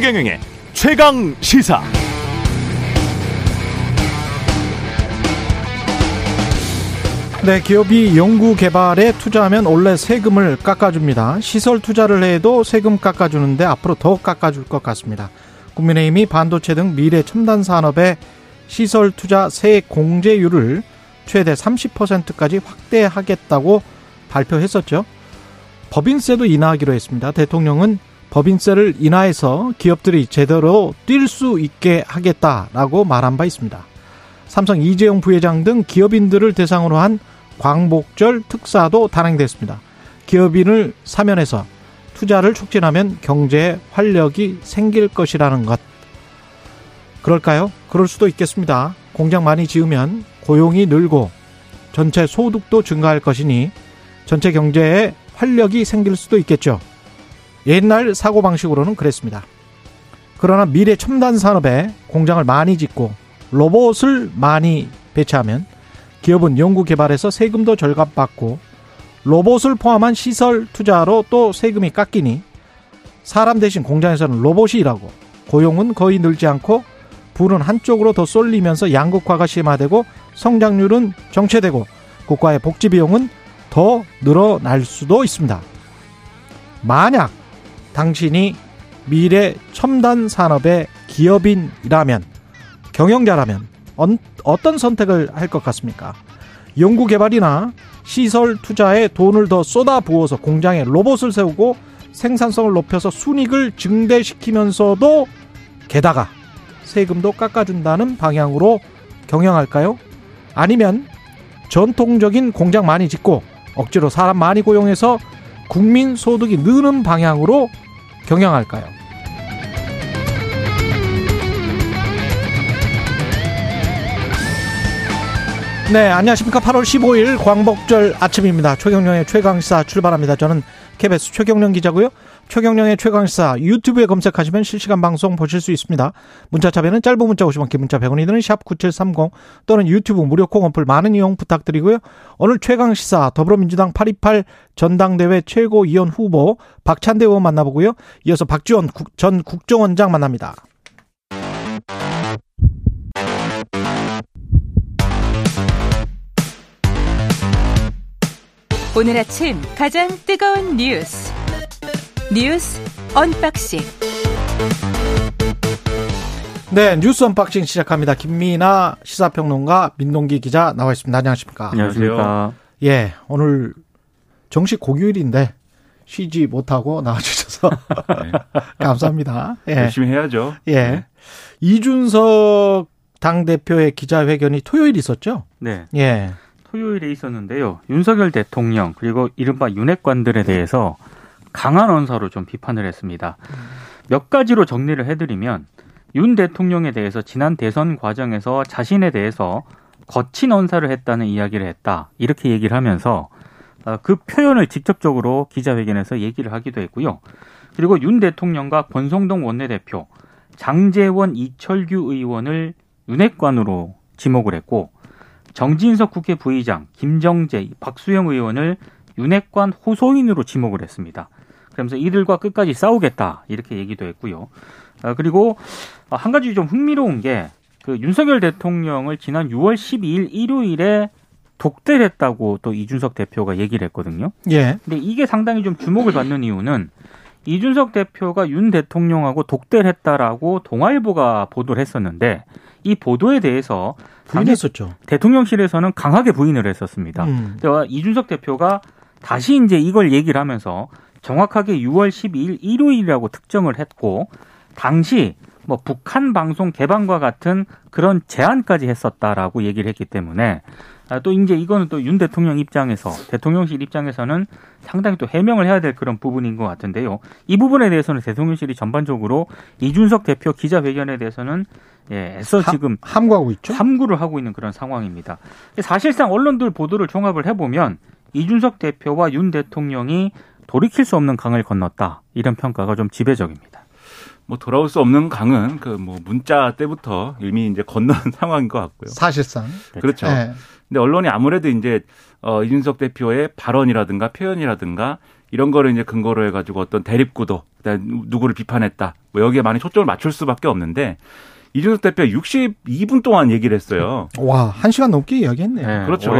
최경영의 최강 시사. 네, 기업이 연구 개발에 투자하면 원래 세금을 깎아줍니다. 시설 투자를 해도 세금 깎아주는데 앞으로 더 깎아줄 것 같습니다. 국민의힘이 반도체 등 미래 첨단 산업의 시설 투자 세액 공제율을 최대 30%까지 확대하겠다고 발표했었죠. 법인세도 인하하기로 했습니다. 대통령은 법인세를 인하해서 기업들이 제대로 뛸 수 있게 하겠다라고 말한 바 있습니다. 삼성 이재용 부회장 등 기업인들을 대상으로 한 광복절 특사도 단행됐습니다. 기업인을 사면해서 투자를 촉진하면 경제에 활력이 생길 것이라는 것. 그럴까요? 그럴 수도 있겠습니다. 공장 많이 지으면 고용이 늘고 전체 소득도 증가할 것이니 전체 경제에 활력이 생길 수도 있겠죠. 옛날 사고방식으로는 그랬습니다. 그러나 미래 첨단 산업에 공장을 많이 짓고 로봇을 많이 배치하면 기업은 연구 개발에서 세금도 절감받고 로봇을 포함한 시설 투자로 또 세금이 깎이니 사람 대신 공장에서는 로봇이 일하고 고용은 거의 늘지 않고 불은 한쪽으로 더 쏠리면서 양극화가 심화되고 성장률은 정체되고 국가의 복지 비용은 더 늘어날 수도 있습니다. 만약 당신이 미래 첨단 산업의 기업인이라면 경영자라면 어떤 선택을 할 것 같습니까? 연구 개발이나 시설 투자에 돈을 더 쏟아 부어서 공장에 로봇을 세우고 생산성을 높여서 순익을 증대시키면서도 게다가 세금도 깎아준다는 방향으로 경영할까요? 아니면 전통적인 공장 많이 짓고 억지로 사람 많이 고용해서 국민 소득이 느는 방향으로 경영할까요? 네, 안녕하십니까. 8월 15일 광복절 아침입니다. 최경령의 최강시사 출발합니다. 저는 KBS 최경령 기자고요. 최경령의 최강시사 유튜브에 검색하시면 실시간 방송 보실 수 있습니다. 문자차배는 짧은 문자 50원, 긴 문자 100원이 드는 샵9730 또는 유튜브 무료 콩 어플 많은 이용 부탁드리고요. 오늘 최강시사 더불어민주당 828 전당대회 최고위원 후보 박찬대 의원 만나보고요. 이어서 박지원 전 국정원장 만납니다. 오늘 아침 가장 뜨거운 뉴스 뉴스 unboxing 네 뉴스 unboxing 시작합니다. 김민하 시사평론가 민동기 기자 나와 있습니다. 안녕하십니까? 안녕하십니까? 예 오늘 정식 공휴일인데 쉬지 못하고 나와주셔서 네. 감사합니다. 예. 열심히 해야죠. 예 네. 이준석 당 대표의 기자회견이 토요일 있었죠? 네. 예. 토요일에 있었는데요. 윤석열 대통령 그리고 이른바 윤핵관들에 대해서 강한 언사로 좀 비판을 했습니다. 몇 가지로 정리를 해드리면 윤 대통령에 대해서 지난 대선 과정에서 자신에 대해서 거친 언사를 했다는 이야기를 했다. 이렇게 얘기를 하면서 어, 그 표현을 직접적으로 기자회견에서 얘기를 하기도 했고요. 그리고 윤 대통령과 권성동 원내대표, 장재원 이철규 의원을 윤핵관으로 지목을 했고 정진석 국회 부의장, 김정재, 박수영 의원을 윤핵관 호소인으로 지목을 했습니다. 그러면서 이들과 끝까지 싸우겠다 이렇게 얘기도 했고요. 아, 그리고 한 가지 좀 흥미로운 게 그 윤석열 대통령을 지난 6월 12일 일요일에 독대를 했다고 또 이준석 대표가 얘기를 했거든요. 예. 근데 이게 상당히 좀 주목을 받는 이유는 이준석 대표가 윤 대통령하고 독대를 했다라고 동아일보가 보도를 했었는데 이 보도에 대해서 부인했었죠. 대통령실에서는 강하게 부인을 했었습니다. 음. 이준석 대표가 다시 이제 이걸 얘기를 하면서 정확하게 6월 12일 일요일이라고 특정을 했고 당시 뭐 북한 방송 개방과 같은 그런 제안까지 했었다라고 얘기를 했기 때문에 아, 또 이제 이거는 또 윤 대통령 입장에서 대통령실 입장에서는 상당히 또 해명을 해야 될 그런 부분인 것 같은데요. 이 부분에 대해서는 대통령실이 전반적으로 이준석 대표 기자회견에 대해서는 예, 애써 지금 함 구하고 있죠. 함구를 하고 있는 그런 상황입니다. 사실상 언론들 보도를 종합을 해보면 이준석 대표와 윤 대통령이 돌이킬 수 없는 강을 건넜다 이런 평가가 좀 지배적입니다. 뭐 돌아올 수 없는 강은 그 뭐 문자 때부터 이미 이제 건넌 상황인 것 같고요. 사실상 그렇죠. 네. 근데 언론이 아무래도 이제 어 이준석 대표의 발언이라든가 표현이라든가 이런 거를 이제 근거로 해가지고 어떤 대립구도, 누구를 비판했다, 뭐 여기에 많이 초점을 맞출 수밖에 없는데 이준석 대표 62분 동안 얘기를 했어요. 와, 한 시간 넘게 이야기했네요. 네, 그렇죠.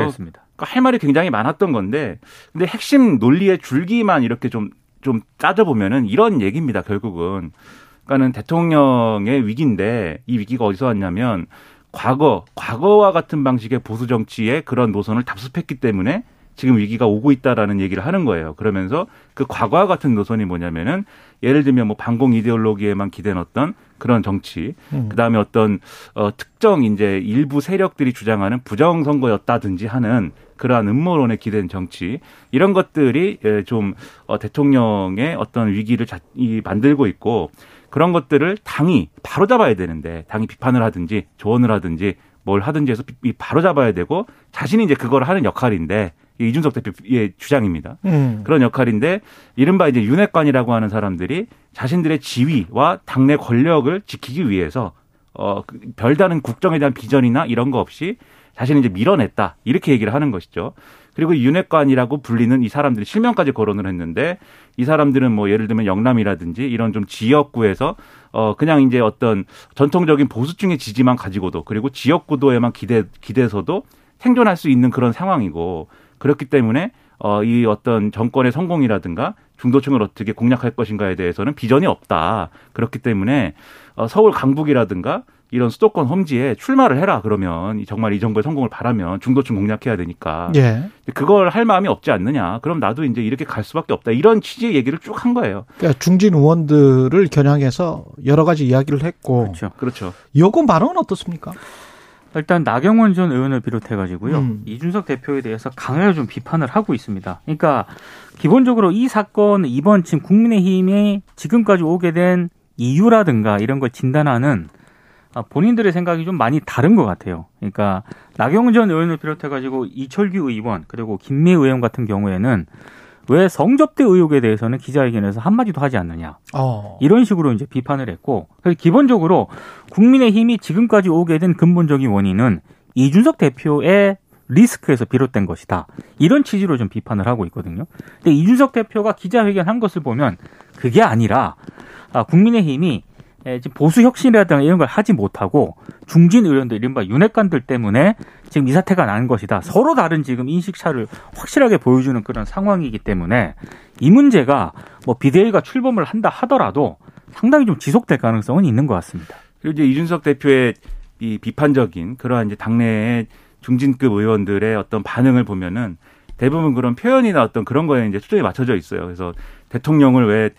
그러니까 할 말이 굉장히 많았던 건데, 근데 핵심 논리의 줄기만 이렇게 좀, 좀 따져보면은 이런 얘기입니다, 결국은. 그러니까는 대통령의 위기인데, 이 위기가 어디서 왔냐면, 과거, 과거와 같은 방식의 보수 정치의 그런 노선을 답습했기 때문에 지금 위기가 오고 있다라는 얘기를 하는 거예요. 그러면서 그 과거와 같은 노선이 뭐냐면은 예를 들면 뭐 반공 이데올로기에만 기댄 어떤 그런 정치, 음. 그 다음에 어떤 어 특정 이제 일부 세력들이 주장하는 부정 선거였다든지 하는 그러한 음모론에 기댄 정치 이런 것들이 예, 좀 어, 대통령의 어떤 위기를 자, 이 만들고 있고 그런 것들을 당이 바로 잡아야 되는데 당이 비판을 하든지 조언을 하든지 뭘 하든지 해서 바로 잡아야 되고 자신이 이제 그걸 하는 역할인데 이준석 대표의 주장입니다. 음. 그런 역할인데 이른바 이제 윤핵관이라고 하는 사람들이 자신들의 지위와 당내 권력을 지키기 위해서 어그 별다른 국정에 대한 비전이나 이런 거 없이 자신이 이제 밀어냈다 이렇게 얘기를 하는 것이죠. 그리고 윤핵관이라고 불리는 이 사람들이 실명까지 거론을 했는데 이 사람들은 뭐 예를 들면 영남이라든지 이런 좀 지역구에서 어 그냥 이제 어떤 전통적인 보수층의 지지만 가지고도 그리고 지역구도에만 기대 기대서도 생존할 수 있는 그런 상황이고 그렇기 때문에 어, 이 어떤 정권의 성공이라든가 중도층을 어떻게 공략할 것인가에 대해서는 비전이 없다. 그렇기 때문에 어, 서울 강북이라든가 이런 수도권 험지에 출마를 해라 그러면 정말 이 정부의 성공을 바라면 중도층 공략해야 되니까 예. 그걸 할 마음이 없지 않느냐 그럼 나도 이제 이렇게 갈 수밖에 없다 이런 취지의 얘기를 쭉 한 거예요. 그러니까 중진 의원들을 겨냥해서 여러 가지 이야기를 했고 그렇죠. 그렇죠. 여권 반응은 어떻습니까? 일단 나경원 전 의원을 비롯해 가지고요 음. 이준석 대표에 대해서 강하게 좀 비판을 하고 있습니다. 그러니까 기본적으로 이 사건 이번 지금 국민의힘이 지금까지 오게 된 이유라든가 이런 걸 진단하는 아, 본인들의 생각이 좀 많이 다른 것 같아요. 그러니까 나경원 전 의원을 비롯해 가지고 이철규 의원 그리고 김미 의원 같은 경우에는 왜 성접대 의혹에 대해서는 기자회견에서 한마디도 하지 않느냐. 어. 이런 식으로 이제 비판을 했고, 기본적으로 국민의힘이 지금까지 오게 된 근본적인 원인은 이준석 대표의 리스크에서 비롯된 것이다. 이런 취지로 좀 비판을 하고 있거든요. 근데 이준석 대표가 기자회견 한 것을 보면 그게 아니라 아, 국민의힘이 예, 지금 보수 혁신이라든가 이런 걸 하지 못하고 중진 의원들 이른바 윤핵관들 때문에 지금 이 사태가 난 것이다. 서로 다른 지금 인식차를 확실하게 보여주는 그런 상황이기 때문에 이 문제가 뭐 비대위가 출범을 한다 하더라도 상당히 좀 지속될 가능성은 있는 것 같습니다. 그리고 이제 이준석 대표의 이 비판적인 그러한 이제 당내의 중진급 의원들의 어떤 반응을 보면은 대부분 그런 표현이나 어떤 그런 거에 이제 초점이 맞춰져 있어요. 그래서 대통령을 왜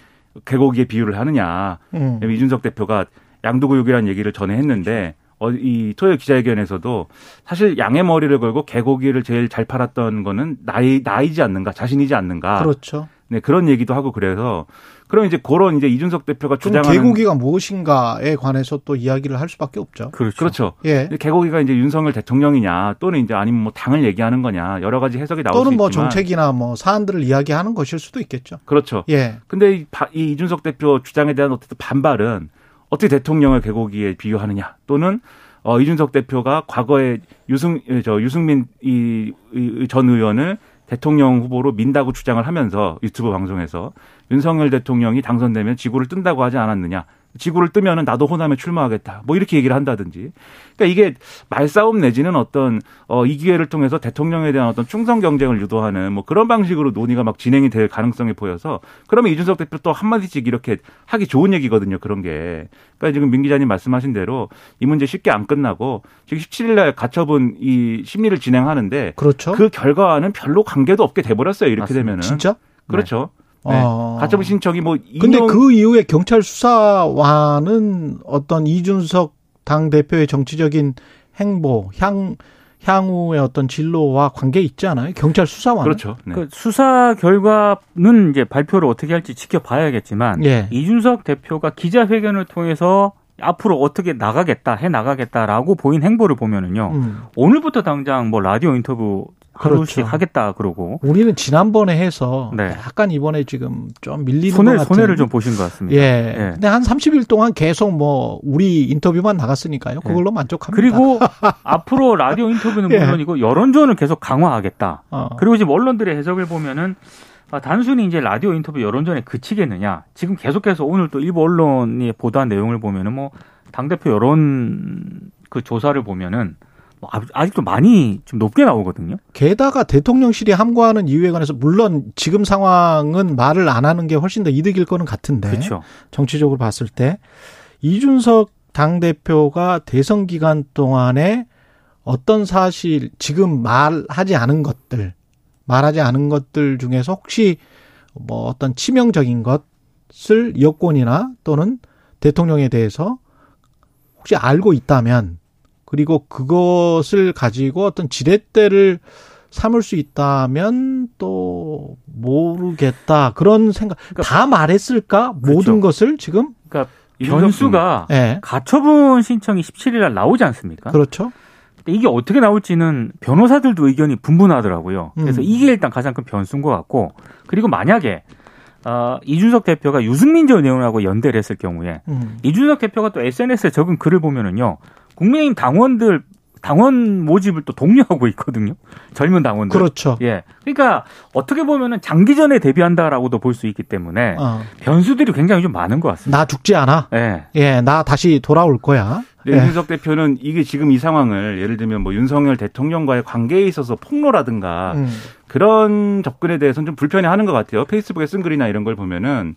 개고기에 비유를 하느냐. 음. 이준석 대표가 양도구육이라는 얘기를 전에 했는데 어, 이 토요일 기자회견에서도 사실 양의 머리를 걸고 개고기를 제일 잘 팔았던 거는 나이 나이지 않는가 자신이지 않는가. 그렇죠. 네 그런 얘기도 하고 그래서 그럼 이제 그런 이제 이준석 대표가 주장하는 개고기가 무엇인가에 관해서 또 이야기를 할 수밖에 없죠. 그렇죠. 그렇죠. 예. 개고기가 이제 윤석열 대통령이냐 또는 이제 아니면 뭐 당을 얘기하는 거냐 여러 가지 해석이 나올 수뭐 있지만 또는 뭐 정책이나 뭐 사안들을 이야기하는 것일 수도 있겠죠. 그렇죠. 예. 근데 이, 이 이준석 대표 주장에 대한 어쨌든 반발은 어떻게 대통령을 개고기에 비유하느냐 또는 어 이준석 대표가 과거에 유승 저 유승민 이전 의원을 대통령 후보로 민다고 주장을 하면서 유튜브 방송에서 윤석열 대통령이 당선되면 지구를 뜬다고 하지 않았느냐. 지구를 뜨면은 나도 호남에 출마하겠다. 뭐 이렇게 얘기를 한다든지. 그러니까 이게 말싸움 내지는 어떤 어, 이 기회를 통해서 대통령에 대한 어떤 충성 경쟁을 유도하는 뭐 그런 방식으로 논의가 막 진행이 될 가능성이 보여서 그러면 이준석 대표 또 한마디씩 이렇게 하기 좋은 얘기거든요. 그런 게. 그러니까 지금 민 기자님 말씀하신 대로 이 문제 쉽게 안 끝나고 지금 17일 날 가처분 이 심리를 진행하는데 그렇죠. 그 결과와는 별로 관계도 없게 돼 버렸어요. 이렇게 맞습니다. 되면은. 진짜? 그렇죠. 네. 네. 아. 가처분 신청이 뭐 근데 그 이후에 경찰 수사와는 어떤 이준석 당 대표의 정치적인 행보, 향 향후의 어떤 진로와 관계 있지 않아요? 경찰 수사와 그렇죠. 네. 그 수사 결과는 이제 발표를 어떻게 할지 지켜봐야겠지만 예. 이준석 대표가 기자회견을 통해서 앞으로 어떻게 나가겠다 해 나가겠다라고 보인 행보를 보면은요 음. 오늘부터 당장 뭐 라디오 인터뷰 하루씩 그렇죠. 하겠다 그러고 우리는 지난번에 해서 네. 약간 이번에 지금 좀 밀리는 손해, 것 같은 손해를 좀 보신 것 같습니다. 예. 예. 근데 한 30일 동안 계속 뭐 우리 인터뷰만 나갔으니까요. 예. 그걸로 예. 만족합니다. 그리고 앞으로 라디오 인터뷰는 예. 물론이고 여론전을 계속 강화하겠다. 어. 그리고 지금 언론들의 해석을 보면은 아, 단순히 이제 라디오 인터뷰 여론전에 그치겠느냐. 지금 계속해서 오늘 또 일부 언론이 보도한 내용을 보면은 뭐 당대표 여론 그 조사를 보면은 뭐 아- 아직도 많이 좀 높게 나오거든요. 게다가 대통령실이 함구하는 이유에 관해서 물론 지금 상황은 말을 안 하는 게 훨씬 더 이득일 거는 같은데 그렇죠. 정치적으로 봤을 때 이준석 당 대표가 대선 기간 동안에 어떤 사실 지금 말하지 않은 것들 말하지 않은 것들 중에서 혹시 뭐 어떤 치명적인 것을 여권이나 또는 대통령에 대해서 혹시 알고 있다면 그리고 그것을 가지고 어떤 지렛대를 삼을 수 있다면 또 모르겠다 그런 생각 다 말했을까 모든 것을 지금 그러니까 변수가 예 가처분 신청이 17일 날 나오지 않습니까? 그렇죠 근데 이게 어떻게 나올지는 변호사들도 의견이 분분하더라고요. 그래서 음. 이게 일단 가장 큰 변수인 것 같고 그리고 만약에 어, 이준석 대표가 유승민 전 의원하고 연대를 했을 경우에 음. 이준석 대표가 또 SNS에 적은 글을 보면은요 국민의힘 당원들 당원 모집을 또 독려하고 있거든요. 젊은 당원들. 그렇죠 예. 그러니까 어떻게 보면은 장기전에 대비한다라고도 볼 수 있기 때문에 어. 변수들이 굉장히 좀 많은 것 같습니다. 나 죽지 않아 예. 예 나 다시 돌아올 거야 네, 예. 이준석 대표는 이게 지금 이 상황을 예를 들면 뭐 윤석열 대통령과의 관계에 있어서 폭로라든가 음. 그런 접근에 대해서는 좀 불편해하는 것 같아요. 페이스북에 쓴 글이나 이런 걸 보면은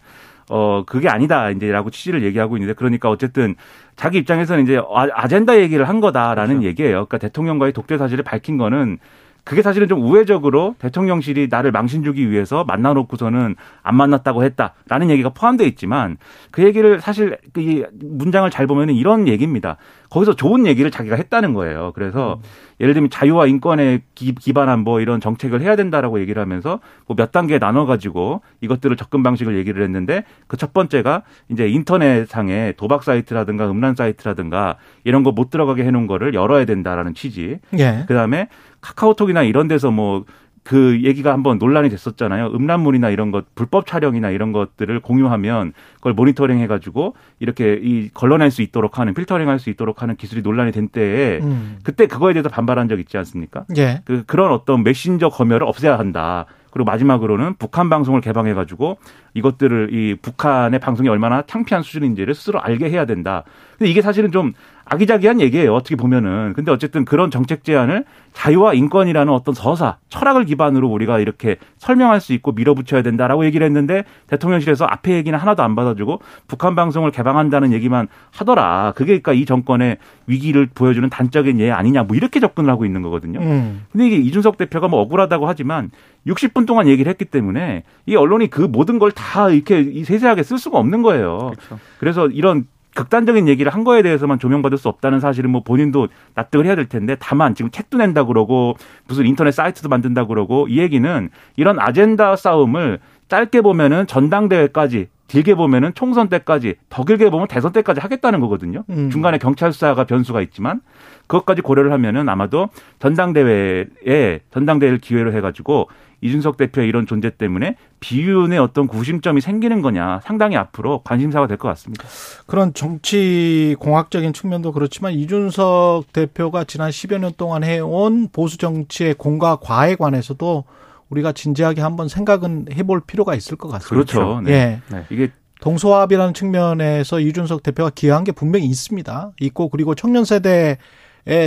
어 그게 아니다 이제라고 취지를 얘기하고 있는데 그러니까 어쨌든 자기 입장에서는 이제 아- 아젠다 얘기를 한 거다라는 그렇죠. 얘기예요. 그러니까 대통령과의 독재 사실을 밝힌 거는 그게 사실은 좀 우회적으로 대통령실이 나를 망신 주기 위해서 만나놓고서는 안 만났다고 했다라는 얘기가 포함되어 있지만 그 얘기를 사실 그이 문장을 잘 보면은 이런 얘기입니다. 거기서 좋은 얘기를 자기가 했다는 거예요. 그래서 예를 들면 자유와 인권에 기, 기반한 뭐 이런 정책을 해야 된다라고 얘기를 하면서 뭐 몇 단계에 나눠 가지고 이것들을 접근 방식을 얘기를 했는데 그 첫 번째가 이제 인터넷상에 도박 사이트라든가 음란 사이트라든가 이런 거 못 들어가게 해 놓은 거를 열어야 된다라는 취지. 예 그다음에 카카오톡이나 이런 데서 뭐 그 얘기가 한번 논란이 됐었잖아요. 음란물이나 이런 것, 불법 촬영이나 이런 것들을 공유하면 그걸 모니터링 해가지고 이렇게 이 걸러낼 수 있도록 하는 필터링 할 수 있도록 하는 기술이 논란이 된 때에 음. 그때 그거에 대해서 반발한 적 있지 않습니까? 예 그 그런 어떤 메신저 검열을 없애야 한다. 그리고 마지막으로는 북한 방송을 개방해가지고 이것들을 이 북한의 방송이 얼마나 창피한 수준인지를 스스로 알게 해야 된다. 근데 이게 사실은 좀 아기자기한 얘기예요. 어떻게 보면은. 근데 어쨌든 그런 정책 제안을 자유와 인권이라는 어떤 서사, 철학을 기반으로 우리가 이렇게 설명할 수 있고 밀어붙여야 된다라고 얘기를 했는데 대통령실에서 앞에 얘기는 하나도 안 받아주고 북한 방송을 개방한다는 얘기만 하더라. 그게 그러니까 이 정권의 위기를 보여주는 단적인 예 아니냐. 뭐 이렇게 접근을 하고 있는 거거든요. 음. 근데 이게 이준석 대표가 뭐 억울하다고 하지만 60분 동안 얘기를 했기 때문에 이 언론이 그 모든 걸 다 이렇게 이 세세하게 쓸 수가 없는 거예요. 그렇죠. 그래서 이런 극단적인 얘기를 한 거에 대해서만 조명받을 수 없다는 사실은 뭐 본인도 납득을 해야 될 텐데 다만 지금 책도 낸다 그러고 무슨 인터넷 사이트도 만든다 그러고 이 얘기는 이런 아젠다 싸움을 짧게 보면은 전당대회까지 길게 보면은 총선 때까지 더 길게 보면 대선 때까지 하겠다는 거거든요. 음. 중간에 경찰 수사가 변수가 있지만 그것까지 고려를 하면은 아마도 전당대회에 전당대회를 기회로 해가지고 이준석 대표의 이런 존재 때문에 비윤의 어떤 구심점이 생기는 거냐 상당히 앞으로 관심사가 될 것 같습니다. 그런 정치 공학적인 측면도 그렇지만 이준석 대표가 지난 10여 년 동안 해온 보수 정치의 공과 과에 관해서도 우리가 진지하게 한번 생각은 해볼 필요가 있을 것 같습니다. 그렇죠. 네. 예. 네. 이게 동서화합이라는 측면에서 이준석 대표가 기여한 게 분명히 있습니다. 있고 그리고 청년 세대의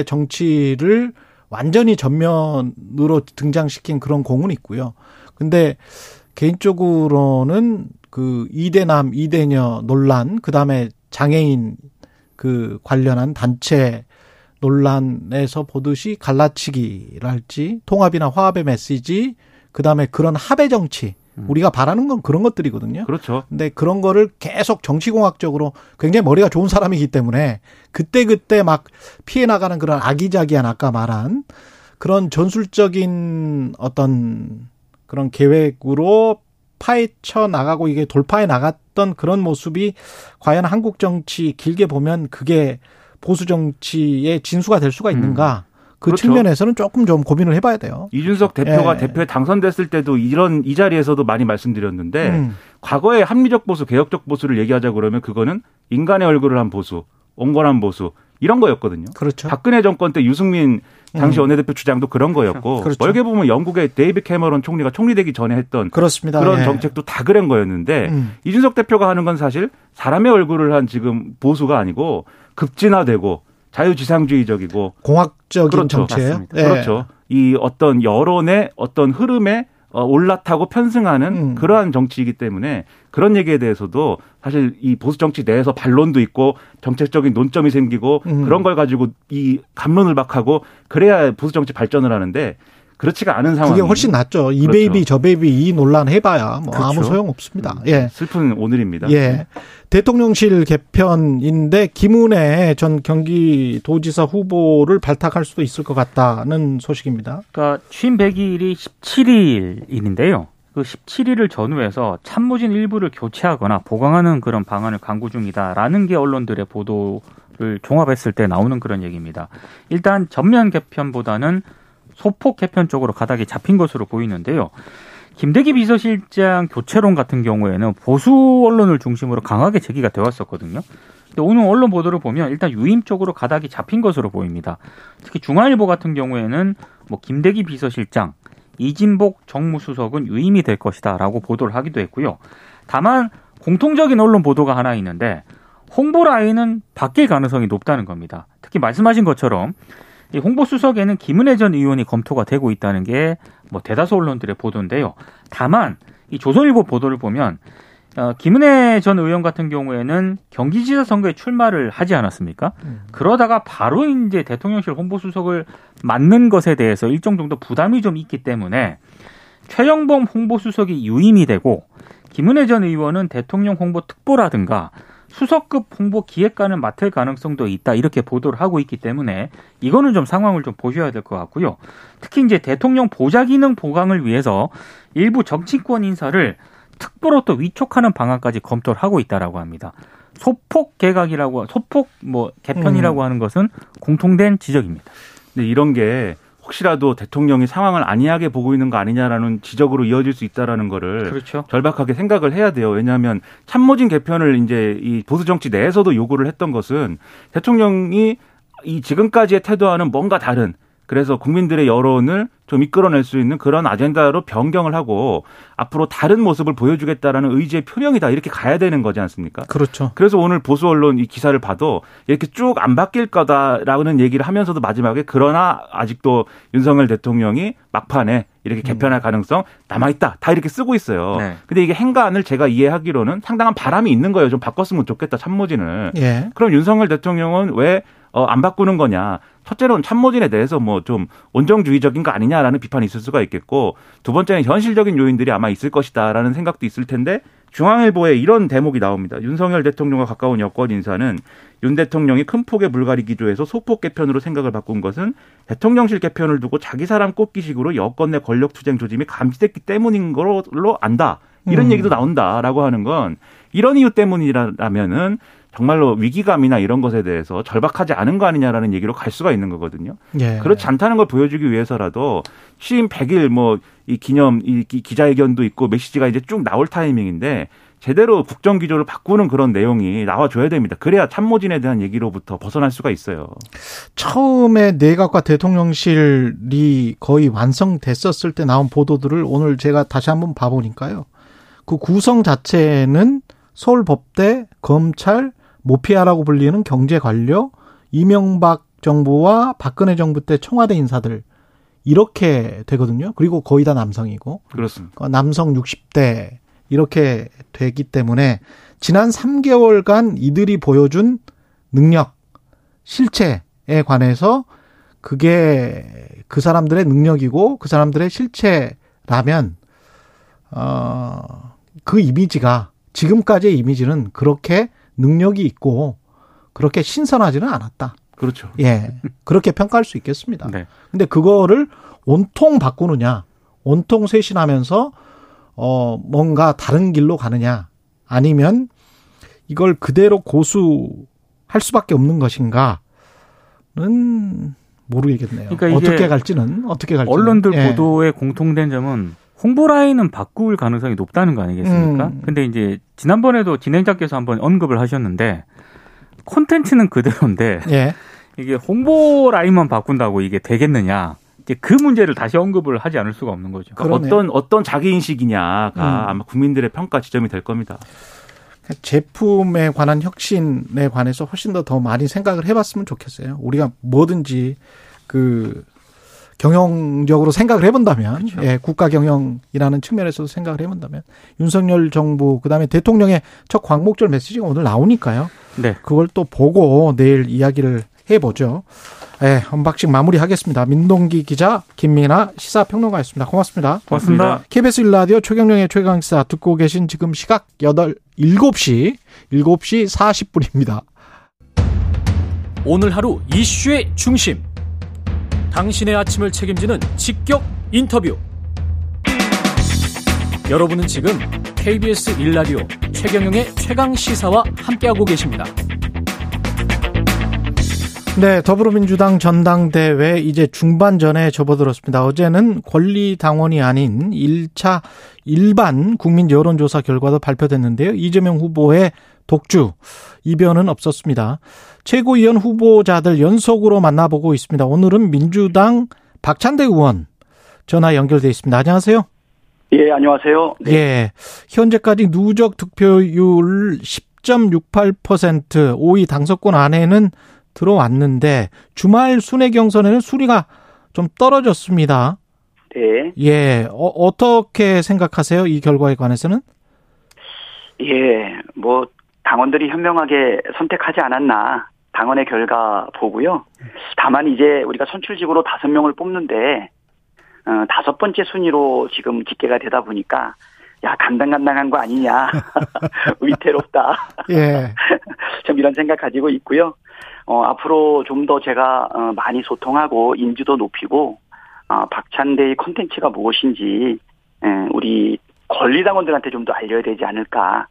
정치를 완전히 전면으로 등장시킨 그런 공은 있고요. 근데 개인적으로는 그 이대남 이대녀 논란 그다음에 장애인 그 관련한 단체 논란에서 보듯이 갈라치기랄지 통합이나 화합의 메시지 그다음에 그런 합의 정치 우리가 바라는 건 그런 것들이거든요. 그렇죠. 근데 그런 거를 계속 정치공학적으로 굉장히 머리가 좋은 사람이기 때문에 그때그때 막 피해 나가는 그런 아기자기한 아까 말한 그런 전술적인 어떤 그런 계획으로 파헤쳐 나가고 이게 돌파해 나갔던 그런 모습이 과연 한국 정치 길게 보면 그게 보수 정치의 진수가 될 수가 있는가? 그 그렇죠. 측면에서는 조금 좀 고민을 해봐야 돼요. 이준석 대표가 예. 대표에 당선됐을 때도 이런 이 자리에서도 많이 말씀드렸는데 음. 과거의 합리적 보수, 개혁적 보수를 얘기하자 그러면 그거는 인간의 얼굴을 한 보수, 온건한 보수 이런 거였거든요. 그렇죠. 박근혜 정권 때 유승민 당시 원내대표 주장도 그런 거였고 그렇죠. 멀게 보면 영국의 데이비 캐머런 총리가 총리되기 전에 했던 그렇습니다. 그런 예. 정책도 다 그런 거였는데 음. 이준석 대표가 하는 건 사실 사람의 얼굴을 한 지금 보수가 아니고 급진화되고 자유지상주의적이고 공학적인 그렇죠. 정책. 맞습니다. 예. 그렇죠. 이 어떤 여론의 어떤 흐름에 어, 올라타고 편승하는 음. 그러한 정치이기 때문에 그런 얘기에 대해서도 사실 이 보수 정치 내에서 반론도 있고 정책적인 논점이 생기고 음. 그런 걸 가지고 이 갑론을박하고 그래야 보수 정치 발전을 하는데 그렇지가 않은 상황이 그게 훨씬 낫죠. 이 그렇죠. baby 저 baby 이 논란 해봐야 뭐 아무 그렇죠. 소용 없습니다. 음, 예. 슬픈 오늘입니다. 예. 대통령실 개편인데 김은혜 전 경기도지사 후보를 발탁할 수도 있을 것 같다는 소식입니다. 그러니까 취임 100일이 17일인데요. 그 17일을 전후해서 참모진 일부를 교체하거나 보강하는 그런 방안을 강구 중이다라는 게 언론들의 보도를 종합했을 때 나오는 그런 얘기입니다. 일단 전면 개편보다는 소폭 개편 쪽으로 가닥이 잡힌 것으로 보이는데요. 김대기 비서실장 교체론 같은 경우에는 보수 언론을 중심으로 강하게 제기가 되어 왔었거든요. 근데 오늘 언론 보도를 보면 일단 유임 쪽으로 가닥이 잡힌 것으로 보입니다. 특히 중앙일보 같은 경우에는 뭐 김대기 비서실장, 이진복 정무수석은 유임이 될 것이다라고 보도를 하기도 했고요. 다만 공통적인 언론 보도가 하나 있는데 홍보 라인은 바뀔 가능성이 높다는 겁니다. 특히 말씀하신 것처럼 이 홍보수석에는 김은혜 전 의원이 검토가 되고 있다는 게 뭐 대다수 언론들의 보도인데요. 다만 이 조선일보 보도를 보면 어, 김은혜 전 의원 같은 경우에는 경기지사 선거에 출마를 하지 않았습니까? 그러다가 바로 이제 대통령실 홍보수석을 맡는 것에 대해서 일정 정도 부담이 좀 있기 때문에 최영범 홍보수석이 유임이 되고 김은혜 전 의원은 대통령 홍보 특보라든가 수석급 홍보 기획관을 맡을 가능성도 있다 이렇게 보도를 하고 있기 때문에 이거는 좀 상황을 좀 보셔야 될 것 같고요. 특히 이제 대통령 보좌 기능 보강을 위해서 일부 정치권 인사를 특보로 또 위촉하는 방안까지 검토를 하고 있다라고 합니다. 소폭 개각이라고 소폭 뭐 개편이라고 하는 것은 공통된 지적입니다. 근데 이런 게 혹시라도 대통령이 상황을 안이하게 보고 있는 거 아니냐라는 지적으로 이어질 수 있다라는 거를 그렇죠. 절박하게 생각을 해야 돼요. 왜냐하면 참모진 개편을 이제 이 보수 정치 내에서도 요구를 했던 것은 대통령이 이 지금까지의 태도와는 뭔가 다른 그래서 국민들의 여론을 좀 이끌어낼 수 있는 그런 아젠다로 변경을 하고 앞으로 다른 모습을 보여주겠다라는 의지의 표명이다 이렇게 가야 되는 거지 않습니까? 그렇죠. 그래서 오늘 보수 언론 이 기사를 봐도 이렇게 쭉 안 바뀔 거다라는 얘기를 하면서도 마지막에 그러나 아직도 윤석열 대통령이 막판에 이렇게 개편할 가능성 남아있다. 다 이렇게 쓰고 있어요. 네. 근데 이게 행간을 제가 이해하기로는 상당한 바람이 있는 거예요. 좀 바꿨으면 좋겠다. 참모진을. 예. 그럼 윤석열 대통령은 왜 어, 안 바꾸는 거냐. 첫째로는 참모진에 대해서 뭐 좀 온정주의적인 거 아니냐라는 비판이 있을 수가 있겠고 두 번째는 현실적인 요인들이 아마 있을 것이다라는 생각도 있을 텐데 중앙일보에 이런 대목이 나옵니다. 윤석열 대통령과 가까운 여권 인사는 윤 대통령이 큰 폭의 물갈이 기조에서 소폭 개편으로 생각을 바꾼 것은 대통령실 개편을 두고 자기 사람 꼽기식으로 여권 내 권력 투쟁 조짐이 감지됐기 때문인 걸로 안다. 이런 음. 얘기도 나온다라고 하는 건 이런 이유 때문이라면은 정말로 위기감이나 이런 것에 대해서 절박하지 않은 거 아니냐라는 얘기로 갈 수가 있는 거거든요. 예. 그렇지 않다는 걸 보여주기 위해서라도 취임 100일 뭐 이 기념 이 기- 기자회견도 있고 메시지가 이제 쭉 나올 타이밍인데 제대로 국정 기조를 바꾸는 그런 내용이 나와줘야 됩니다. 그래야 참모진에 대한 얘기로부터 벗어날 수가 있어요. 처음에 내각과 대통령실이 거의 완성됐었을 때 나온 보도들을 오늘 제가 다시 한번 봐보니까요. 그 구성 자체는 서울법대, 검찰, 모피아라고 불리는 경제 관료, 이명박 정부와 박근혜 정부 때 청와대 인사들 이렇게 되거든요. 그리고 거의 다 남성이고 그렇습니다. 어, 남성 60대 이렇게 되기 때문에 지난 3개월간 이들이 보여준 능력, 실체에 관해서 그게 그 사람들의 능력이고 그 사람들의 실체라면 어, 그 이미지가 지금까지의 이미지는 그렇게 능력이 있고 그렇게 신선하지는 않았다. 그렇죠. 예. 그렇게 평가할 수 있겠습니다. 네. 근데 그거를 온통 바꾸느냐, 온통 쇄신하면서 어 뭔가 다른 길로 가느냐, 아니면 이걸 그대로 고수할 수밖에 없는 것인가는 모르겠네요. 그러니까 어떻게 갈지는 어떻게 갈지 언론들 예. 보도의 공통된 점은 홍보 라인은 바꿀 가능성이 높다는 거 아니겠습니까? 음. 근데 이제 지난번에도 진행자께서 한번 언급을 하셨는데 콘텐츠는 그대로인데 예. 이게 홍보 라인만 바꾼다고 이게 되겠느냐? 이제 그 문제를 다시 언급을 하지 않을 수가 없는 거죠. 그러니까 어떤 어떤 자기 인식이냐가 음. 아마 국민들의 평가 지점이 될 겁니다. 제품에 관한 혁신에 관해서 훨씬 더 더 많이 생각을 해봤으면 좋겠어요. 우리가 뭐든지 그 경영적으로 생각을 해본다면, 그렇죠. 예, 국가 경영이라는 측면에서도 생각을 해본다면 윤석열 정부 그다음에 대통령의 첫 광복절 메시지가 오늘 나오니까요. 네. 그걸 또 보고 내일 이야기를 해보죠. 예, unboxing 마무리하겠습니다. 민동기 기자, 김민아 시사평론가였습니다. 고맙습니다. 고맙습니다. KBS 1라디오 최경영의 최강시사 듣고 계신 지금 시각 8, 7시, 7시 40분입니다. 오늘 하루 이슈의 중심. 당신의 아침을 책임지는 직격 인터뷰. 여러분은 지금 KBS 1라디오 최경영의 최강 시사와 함께하고 계십니다. 네, 더불어민주당 전당대회 이제 중반전에 접어들었습니다. 어제는 권리당원이 아닌 1차 일반 국민 여론조사 결과도 발표됐는데요. 이재명 후보의 독주, 이변은 없었습니다. 최고위원 후보자들 연속으로 만나보고 있습니다. 오늘은 민주당 박찬대 의원 전화 연결돼 있습니다. 안녕하세요. 예, 안녕하세요. 네. 예. 현재까지 누적 득표율 10.68% 5위 당선권 안에는 들어왔는데 주말 순회 경선에는 순위가 좀 떨어졌습니다. 네. 예. 어, 떻게 생각하세요? 이 결과에 관해서는? 예, 뭐, 당원들이 현명하게 선택하지 않았나. 당원의 결과 보고요. 다만 이제 우리가 선출직으로 다섯 명을 뽑는데, 어, 다섯 번째 순위로 지금 집계가 되다 보니까, 야, 간당간당한 거 아니냐. 위태롭다. 예. 좀 이런 생각 가지고 있고요. 어, 앞으로 좀 더 제가 어, 많이 소통하고 인지도 높이고 어, 박찬대의 콘텐츠가 무엇인지 에, 우리 권리당원들한테 좀 더 알려야 되지 않을까.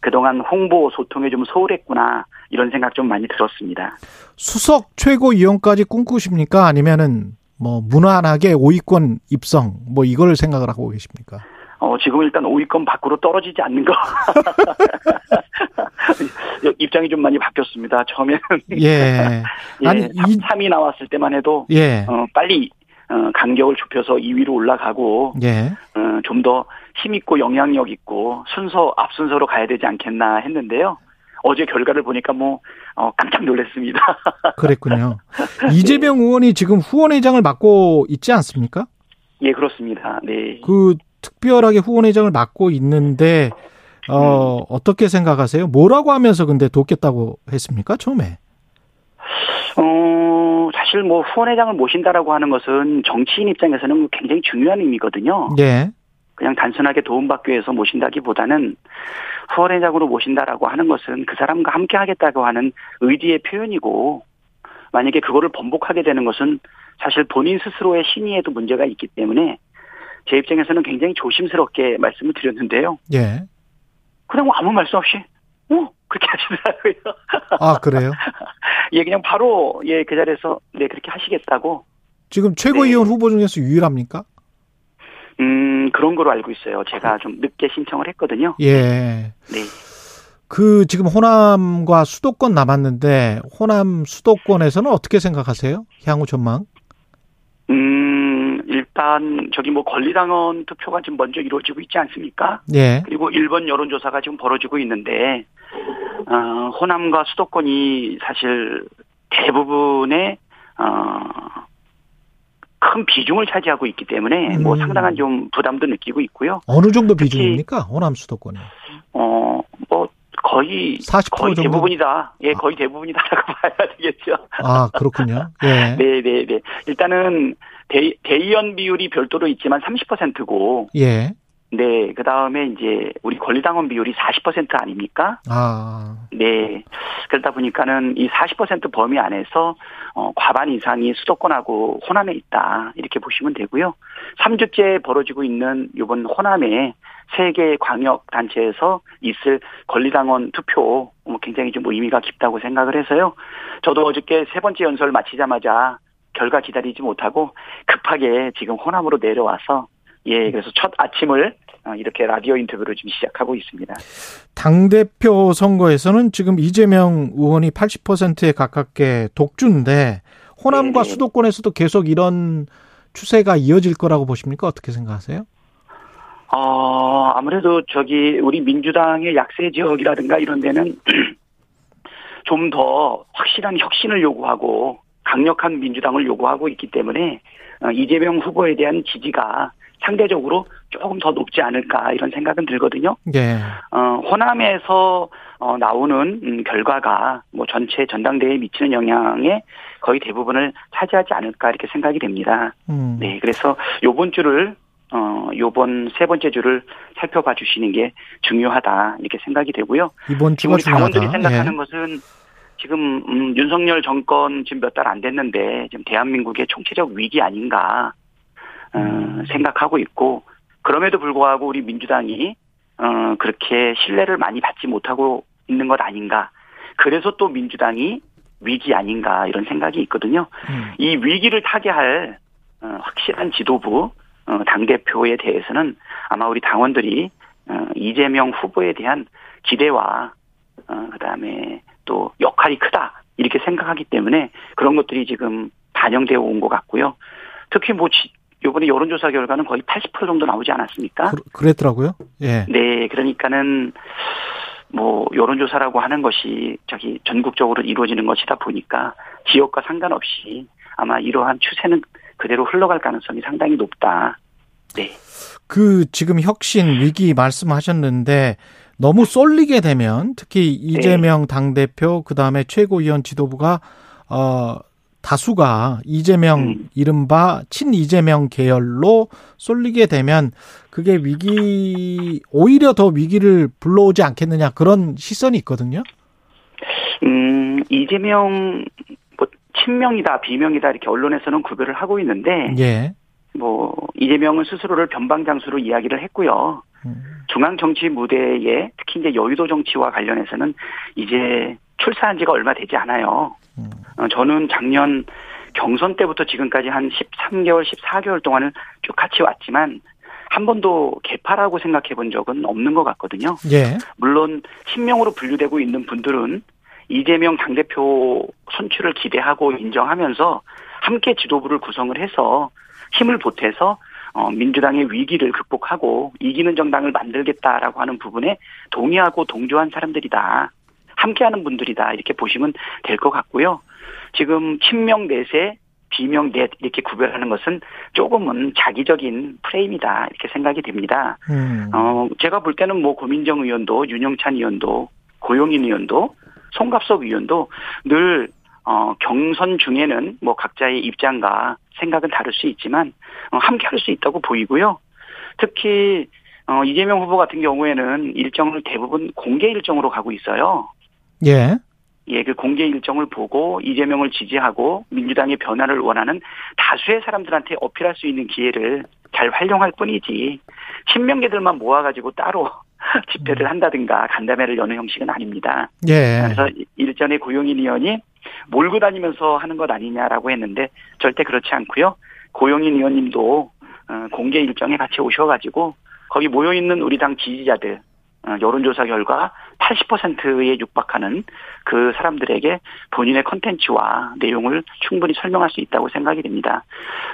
그동안 홍보 소통에 좀 소홀했구나 이런 생각 좀 많이 들었습니다. 수석 최고위원까지 꿈꾸십니까? 아니면은 뭐 무난하게 5위권 입성 뭐 이걸 생각을 하고 계십니까? 어, 지금 일단 5위권 밖으로 떨어지지 않는 거. 입장이 좀 많이 바뀌었습니다. 처음에는. 예. 예, 아니, 3, 이- 3위 나왔을 때만 해도 예. 어, 빨리 어, 간격을 좁혀서 2위로 올라가고 예. 어, 좀 더 힘 있고 영향력 있고 순서 앞순서로 가야 되지 않겠나 했는데요. 어제 결과를 보니까 뭐 어, 깜짝 놀랐습니다. 그랬군요. 이재명 의원이 지금 후원회장을 맡고 있지 않습니까? 예, 그렇습니다. 네. 그 특별하게 후원회장을 맡고 있는데 어 어떻게 생각하세요? 뭐라고 하면서 근데 돕겠다고 했습니까? 처음에. 어, 사실 뭐 후원회장을 모신다라고 하는 것은 정치인 입장에서는 굉장히 중요한 의미거든요. 예. 그냥 단순하게 도움받기 위해서 모신다기보다는 후원회장으로 모신다라고 하는 것은 그 사람과 함께 하겠다고 하는 의지의 표현이고 만약에 그거를 번복하게 되는 것은 사실 본인 스스로의 신의에도 문제가 있기 때문에 제 입장에서는 굉장히 조심스럽게 말씀을 드렸는데요. 예. 그냥 뭐 아무 말씀 없이 어 그렇게 하시더라고요. 아, 그래요? 예, 그냥 바로 예그 자리에서 네 그렇게 하시겠다고 지금 최고위원 네. 후보 중에서 유일합니까? 음 그런 거로 알고 있어요. 제가 좀 늦게 신청을 했거든요. 예. 네. 그 지금 호남과 수도권 남았는데 호남 수도권에서는 어떻게 생각하세요? 향후 전망? 음, 일단 저기 뭐 권리당원 투표가 지금 먼저 이루어지고 있지 않습니까? 예. 그리고 일본 여론조사가 지금 벌어지고 있는데 어, 호남과 수도권이 사실 대부분의 어, 큰 비중을 차지하고 있기 때문에 뭐 음. 상당한 좀 부담도 느끼고 있고요. 어느 정도 비중입니까? 호남 수도권이. 어, 뭐 거의 40% 거의 정도? 대부분이다. 예, 거의 대부분이다라고 봐야 되겠죠. 아, 그렇군요. 예. 네, 네, 네. 일단은 대, 대의원 비율이 별도로 있지만 30%고, 예. 네, 그 다음에 이제 우리 권리당원 비율이 40% 아닙니까? 아, 네. 그러다 보니까는 이 40% 범위 안에서 어, 과반 이상이 수도권하고 호남에 있다. 이렇게 보시면 되고요. 3주째 벌어지고 있는 이번 호남의 세개 광역 단체에서 있을 권리당원 투표 뭐 굉장히 좀 의미가 깊다고 생각을 해서요. 저도 어저께 세 번째 연설 마치자마자 결과 기다리지 못하고 급하게 지금 호남으로 내려와서 예, 그래서 첫 아침을 어, 이렇게 라디오 인터뷰를 지금 시작하고 있습니다. 당대표 선거에서는 지금 이재명 의원이 80%에 가깝게 독주인데 호남과 네네. 수도권에서도 계속 이런 추세가 이어질 거라고 보십니까? 어떻게 생각하세요? 어, 아무래도 저기 우리 민주당의 약세 지역이라든가 이런 데는 좀 더 확실한 혁신을 요구하고 강력한 민주당을 요구하고 있기 때문에 어, 이재명 후보에 대한 지지가 상대적으로 조금 더 높지 않을까 이런 생각은 들거든요. 예. 어, 호남에서 어, 나오는 음, 결과가 뭐 전체 전당대회에 미치는 영향의 거의 대부분을 차지하지 않을까 이렇게 생각이 됩니다. 음. 네, 그래서 요번 주를 어 요번 세 번째 주를 살펴봐 주시는 게 중요하다 이렇게 생각이 되고요. 이번 주가 우리 당원들이 중요하다. 생각하는 예. 것은 지금 음, 윤석열 정권 지금 몇 달 안 됐는데 지금 대한민국의 총체적 위기 아닌가. 생각하고 있고 그럼에도 불구하고 우리 민주당이 어, 그렇게 신뢰를 많이 받지 못하고 있는 것 아닌가. 그래서 또 민주당이 위기 아닌가 이런 생각이 있거든요. 음. 이 위기를 타개할 어, 확실한 지도부 어, 당 대표에 대해서는 아마 우리 당원들이 어, 이재명 후보에 대한 기대와 어, 그다음에 또 역할이 크다 이렇게 생각하기 때문에 그런 것들이 지금 반영되어 온 것 같고요. 특히 뭐 지- 이번에 여론조사 결과는 거의 80% 정도 나오지 않았습니까? 그, 그랬더라고요. 예. 네, 그러니까는 뭐 여론조사라고 하는 것이 저기 전국적으로 이루어지는 것이다 보니까 지역과 상관없이 아마 이러한 추세는 그대로 흘러갈 가능성이 상당히 높다. 네, 그 지금 혁신 위기 말씀하셨는데 너무 쏠리게 되면 특히 이재명 당대표 그 다음에 최고위원 지도부가 어 다수가 이재명 음. 이른바 친 이재명 계열로 쏠리게 되면 그게 위기 오히려 더 위기를 불러오지 않겠느냐 그런 시선이 있거든요. 음 이재명 뭐 친명이다 비명이다 이렇게 언론에서는 구별을 하고 있는데 예. 뭐 이재명은 스스로를 변방장수로 이야기를 했고요. 음. 중앙 정치 무대에 특히 이제 여의도 정치와 관련해서는 이제 출사한 지가 얼마 되지 않아요. 음. 어, 저는 작년 경선 때부터 지금까지 한 13개월, 14개월 동안을 쭉 같이 왔지만 한 번도 개파라고 생각해 본 적은 없는 것 같거든요. 예. 물론 친명으로 분류되고 있는 분들은 이재명 당대표 선출을 기대하고 인정하면서 함께 지도부를 구성을 해서 힘을 보태서 어, 민주당의 위기를 극복하고 이기는 정당을 만들겠다라고 하는 부분에 동의하고 동조한 사람들이다. 함께하는 분들이다. 이렇게 보시면 될 것 같고요. 지금 친명 넷에 비명 넷 이렇게 구별하는 것은 조금은 자기적인 프레임이다. 이렇게 생각이 됩니다. 음. 어, 제가 볼 때는 뭐 고민정 의원도 윤영찬 의원도 고용인 의원도 송갑석 의원도 늘 어, 경선 중에는 뭐 각자의 입장과 생각은 다를 수 있지만 어, 함께 할 수 있다고 보이고요. 특히 어, 이재명 후보 같은 경우에는 일정을 대부분 공개 일정으로 가고 있어요. 예. 예, 그 공개 일정을 보고 이재명을 지지하고 민주당의 변화를 원하는 다수의 사람들한테 어필할 수 있는 기회를 잘 활용할 뿐이지 신명계들만 모아가지고 따로 집회를 한다든가 간담회를 여는 형식은 아닙니다. 예. 그래서 일전에 고용인 의원이 몰고 다니면서 하는 것 아니냐라고 했는데 절대 그렇지 않고요. 고용인 의원님도 어, 공개 일정에 같이 오셔가지고 거기 모여 있는 우리 당 지지자들 어, 여론조사 결과 80%에 육박하는 그 사람들에게 본인의 컨텐츠와 내용을 충분히 설명할 수 있다고 생각이 됩니다.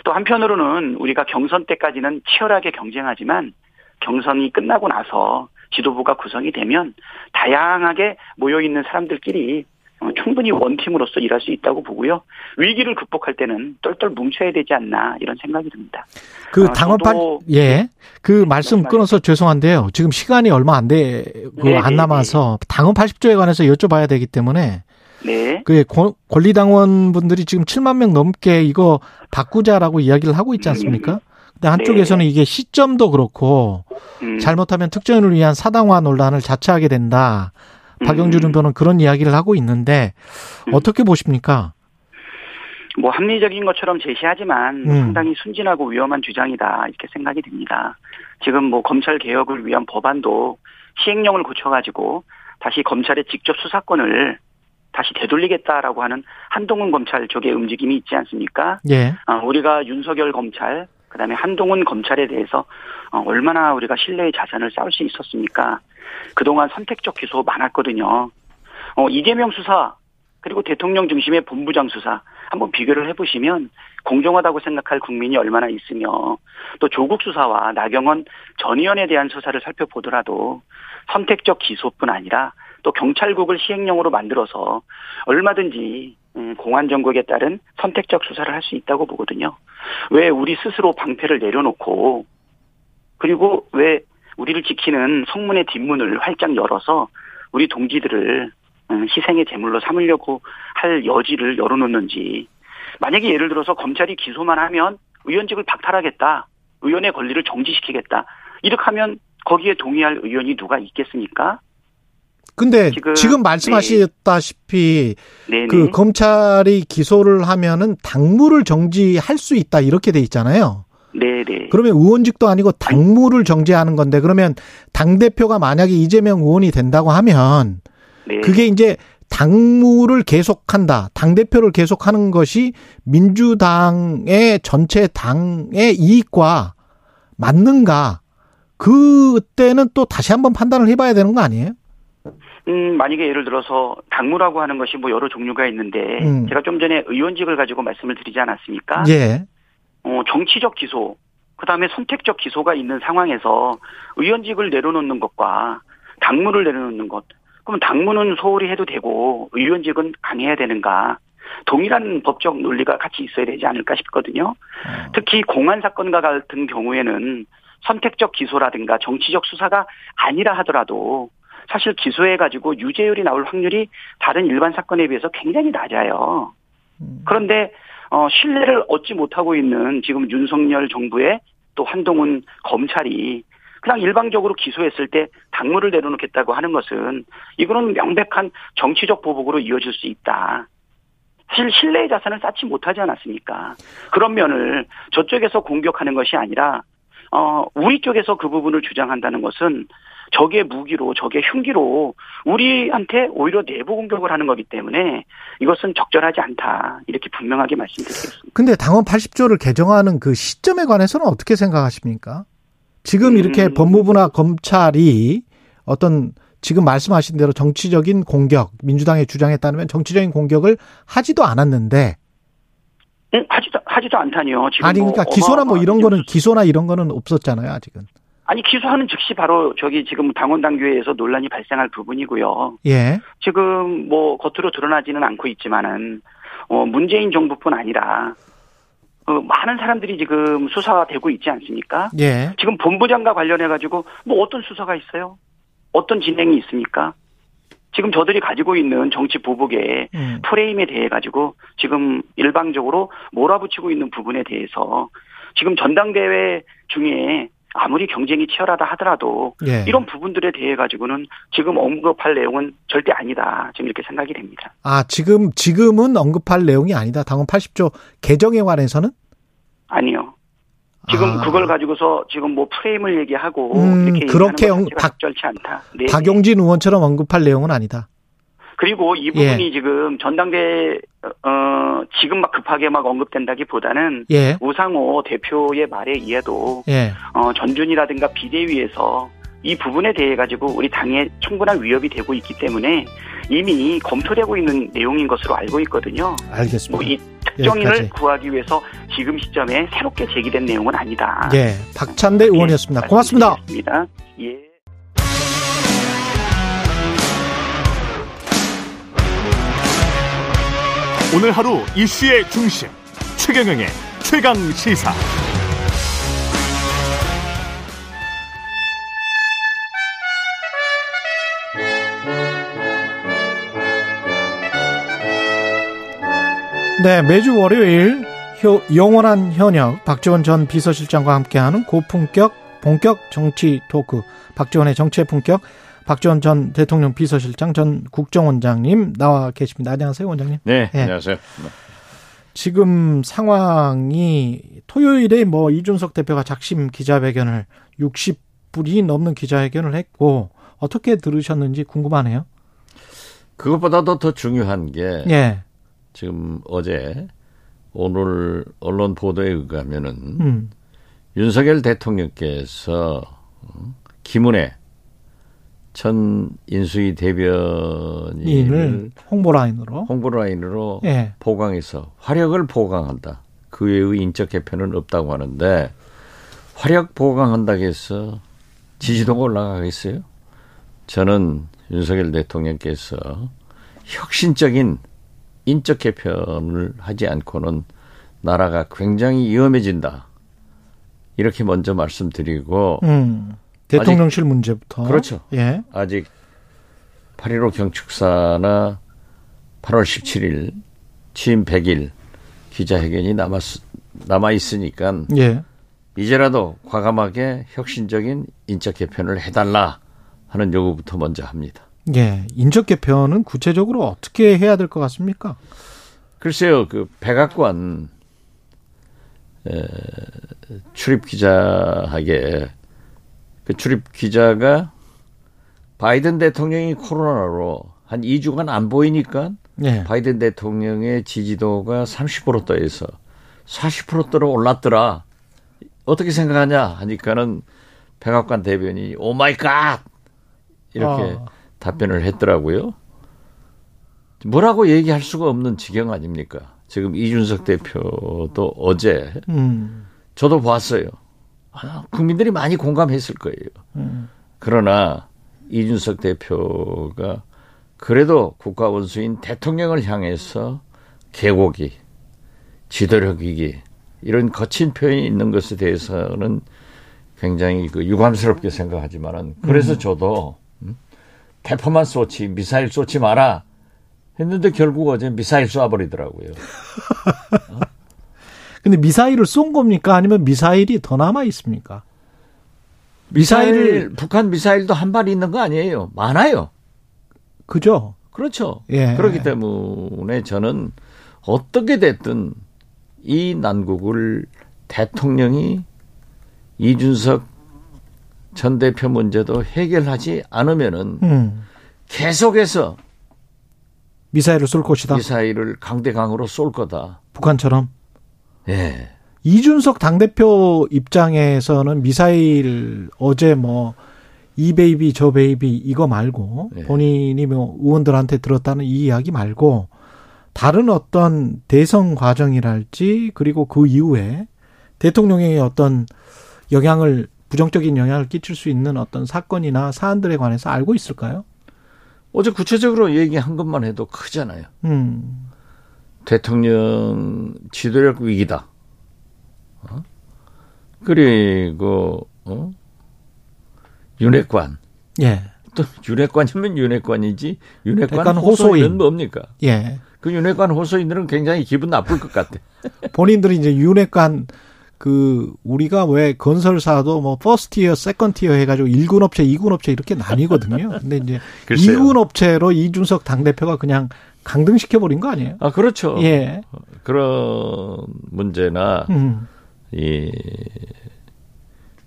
또 한편으로는 우리가 경선 때까지는 치열하게 경쟁하지만 경선이 끝나고 나서 지도부가 구성이 되면 다양하게 모여 있는 사람들끼리 어, 충분히 원팀으로서 일할 수 있다고 보고요. 위기를 극복할 때는 똘똘 뭉쳐야 되지 않나 이런 생각이 듭니다. 그 어, 당원판 예. 그 말씀. 끊어서 죄송한데요. 지금 시간이 얼마 안 되고 네, 안 네, 남아서 당원 80조에 관해서 여쭤봐야 되기 때문에 네. 그 권- 권리당원 분들이 지금 7만 명 넘게 이거 바꾸자라고 이야기를 하고 있지 않습니까? 근데 한쪽에서는 이게 시점도 그렇고 음, 잘못하면 특정인을 위한 사당화 논란을 자처하게 된다. 박영준 음. 의원은 그런 이야기를 하고 있는데 음. 어떻게 보십니까? 뭐 합리적인 것처럼 제시하지만 음. 상당히 순진하고 위험한 주장이다 이렇게 생각이 듭니다. 지금 뭐 검찰 개혁을 위한 법안도 시행령을 고쳐가지고 다시 검찰의 직접 수사권을 다시 되돌리겠다라고 하는 한동훈 검찰 쪽의 움직임이 있지 않습니까? 예. 아, 우리가 윤석열 검찰 그다음에 한동훈 검찰에 대해서 어, 얼마나 우리가 신뢰의 자산을 쌓을 수 있었습니까? 그동안 선택적 기소 많았거든요. 어, 이재명 수사 그리고 대통령 중심의 본부장 수사 한번 비교를 해보시면 공정하다고 생각할 국민이 얼마나 있으며 또 조국 수사와 나경원 전 의원에 대한 수사를 살펴보더라도 선택적 기소뿐 아니라 또 경찰국을 시행령으로 만들어서 얼마든지 음, 공안 정국에 따른 선택적 수사를 할 수 있다고 보거든요. 왜 우리 스스로 방패를 내려놓고 그리고 왜 우리를 지키는 성문의 뒷문을 활짝 열어서 우리 동지들을 음, 희생의 제물로 삼으려고 할 여지를 열어놓는지 만약에 예를 들어서 검찰이 기소만 하면 의원직을 박탈하겠다 의원의 권리를 정지시키겠다 이렇게 하면 거기에 동의할 의원이 누가 있겠습니까? 근데 지금, 지금 말씀하셨다시피 네. 그 검찰이 기소를 하면은 당무를 정지할 수 있다 이렇게 돼 있잖아요. 네네. 그러면 의원직도 아니고 당무를 정지하는 건데 그러면 당 대표가 만약에 이재명 의원이 된다고 하면 네. 그게 이제 당무를 계속한다. 당 대표를 계속하는 것이 민주당의 전체 당의 이익과 맞는가? 그때는 또 다시 한번 판단을 해봐야 되는 거 아니에요? 음, 만약에 예를 들어서 당무라고 하는 것이 뭐 여러 종류가 있는데 음. 제가 좀 전에 의원직을 가지고 말씀을 드리지 않았습니까? 예. 어, 정치적 기소, 그다음에 선택적 기소가 있는 상황에서 의원직을 내려놓는 것과 당무를 내려놓는 것. 그럼 당무는 소홀히 해도 되고 의원직은 강해야 되는가? 동일한 법적 논리가 같이 있어야 되지 않을까 싶거든요. 특히 공안 사건과 같은 경우에는 선택적 기소라든가 정치적 수사가 아니라 하더라도 사실 기소해가지고 유죄율이 나올 확률이 다른 일반 사건에 비해서 굉장히 낮아요. 그런데 어, 신뢰를 얻지 못하고 있는 지금 윤석열 정부의 또 한동훈 검찰이 그냥 일방적으로 기소했을 때 당무를 내려놓겠다고 하는 것은 이거는 명백한 정치적 보복으로 이어질 수 있다. 사실 신뢰의 자산을 쌓지 못하지 않았습니까? 그런 면을 저쪽에서 공격하는 것이 아니라 어, 우리 쪽에서 그 부분을 주장한다는 것은 적의 무기로 적의 흉기로 우리한테 오히려 내부 공격을 하는 거기 때문에 이것은 적절하지 않다 이렇게 분명하게 말씀드리겠습니다. 근데 당원 80조를 개정하는 그 시점에 관해서는 어떻게 생각하십니까? 지금 이렇게 음. 법무부나 검찰이 어떤 지금 말씀하신 대로 정치적인 공격, 민주당의 주장에 따르면 정치적인 공격을 하지도 않았는데 응, 하지도 하지도 않다니요. 지금 아니 그러니까 뭐 기소나 뭐 이런 거는 기소나 이런 거는 없었잖아요, 아직은. 아니 기소하는 즉시 바로 저기 지금 당원 당규에서 논란이 발생할 부분이고요. 예. 지금 뭐 겉으로 드러나지는 않고 있지만은 어 문재인 정부뿐 아니라 그 많은 사람들이 지금 수사되고 있지 않습니까? 예. 지금 본부장과 관련해 가지고 뭐 어떤 수사가 있어요? 어떤 진행이 있습니까? 지금 저들이 가지고 있는 정치 보복의 음. 프레임에 대해 가지고 지금 일방적으로 몰아붙이고 있는 부분에 대해서 지금 전당대회 중에 아무리 경쟁이 치열하다 하더라도 예. 이런 부분들에 대해 가지고는 지금 언급할 내용은 절대 아니다. 지금 이렇게 생각이 됩니다. 아, 지금 지금은 언급할 내용이 아니다. 당원 80조 개정에 관해서는 아니요. 지금 아. 그걸 가지고서 지금 뭐 프레임을 얘기하고 음, 이렇게 그렇게 영- 박- 적절치 않다. 네. 박용진 의원처럼 언급할 내용은 아니다. 그리고 이 예. 부분이 지금 전당대 어 지금 막 급하게 막 언급된다기보다는 예. 우상호 대표의 말에 의해도 예. 어 전준이라든가 비대위에서 이 부분에 대해 가지고 우리 당에 충분한 위협이 되고 있기 때문에 이미 검토되고 있는 내용인 것으로 알고 있거든요. 알겠습니다. 뭐이 특정인을 여기까지. 구하기 위해서 지금 시점에 새롭게 제기된 내용은 아니다. 예. 박찬대 의원이었습니다. 고맙습니다. 말씀드리겠습니다. 예. 오늘 하루 이슈의 중심 최경영의 최강 시사. 네, 매주 월요일 효- 영원한 현역 박지원 전 비서실장과 함께하는 고품격 본격 정치 토크 박지원의 정치의 품격 박지원 전 대통령 비서실장 전 국정원장님 나와 계십니다. 안녕하세요, 원장님. 네, 예. 안녕하세요. 지금 상황이 토요일에 뭐 이준석 대표가 작심 기자회견을 60분이 넘는 기자회견을 했고 어떻게 들으셨는지 궁금하네요. 그것보다도 더 중요한 게 예. 지금 어제 오늘 언론 보도에 의하면은 음. 윤석열 대통령께서 어, 김은혜 전 인수위 대변인을 인을 홍보 라인으로. 홍보 라인으로 예. 보강해서 화력을 보강한다. 그 외의 인적 개편은 없다고 하는데 화력 보강한다고 해서 지지도가 올라가겠어요? 저는 윤석열 대통령께서 혁신적인 인적 개편을 하지 않고는 나라가 굉장히 위험해진다. 이렇게 먼저 말씀드리고 음. 대통령실 문제부터. 그렇죠. 예. 아직 8.15 경축사나 8월 17일 취임 100일 기자회견이 남았, 남아있으니까 예. 이제라도 과감하게 혁신적인 인적 개편을 해달라 하는 요구부터 먼저 합니다. 예. 인적 개편은 구체적으로 어떻게 해야 될 것 같습니까? 글쎄요, 그 백악관 에, 출입 기자에게 그 출입 기자가 바이든 대통령이 코로나로 한 2주간 안 보이니까 예. 바이든 대통령의 지지도가 30%대에서 40%대로 올랐더라. 어떻게 생각하냐 하니까는 백악관 대변인이 oh my God 이렇게 아. 답변을 했더라고요. 뭐라고 얘기할 수가 없는 지경 아닙니까? 지금 이준석 대표도 어제 음. 저도 봤어요. 아, 국민들이 많이 공감했을 거예요. 음. 그러나 이준석 대표가 그래도 국가 원수인 대통령을 향해서 개고기, 지도력 위기 이런 거친 표현이 있는 것에 대해서는 굉장히 그 유감스럽게 생각하지만은 그래서 저도 음, 대포만 쏘지 미사일 쏘지 마라 했는데 결국 어제 미사일 쏴버리더라고요. 근데 미사일을 쏜 겁니까? 아니면 미사일이 더 남아 있습니까? 미사일 미사일 북한 미사일도 한 발 있는 거 아니에요. 많아요. 그죠? 그렇죠. 예. 그렇기 때문에 저는 어떻게 됐든 이 난국을 대통령이 이준석 전 대표 문제도 해결하지 않으면은 음. 계속해서 미사일을 쏠 것이다. 미사일을 강대강으로 쏠 거다. 북한처럼. 예. 이준석 당대표 입장에서는 미사일 어제 뭐, 이 baby 저 baby 이거 말고 네. 본인이 뭐 의원들한테 들었다는 이 이야기 말고 다른 어떤 대선 과정이랄지 그리고 그 이후에 대통령의 어떤 영향을 부정적인 영향을 끼칠 수 있는 어떤 사건이나 사안들에 관해서 알고 있을까요? 어제 구체적으로 얘기한 것만 해도 크잖아요. 음. 대통령 지도력 위기다. 어? 그리고 어? 윤핵관 예. 또 윤핵관이면 윤핵관이지 윤핵관 호소인. 뭡니까? 예. 그 윤핵관 호소인들은 굉장히 기분 나쁠 것 같아. 본인들이 이제 윤핵관 그 우리가 왜 건설사도 뭐 first tier, second tier 해가지고 1군 업체, 2군 업체 이렇게 나뉘거든요. 근데 이제 글쎄요. 2군 업체로 이준석 당 대표가 그냥 강등시켜 버린 거 아니에요? 아 그렇죠. 예. 그런 문제나 음. 이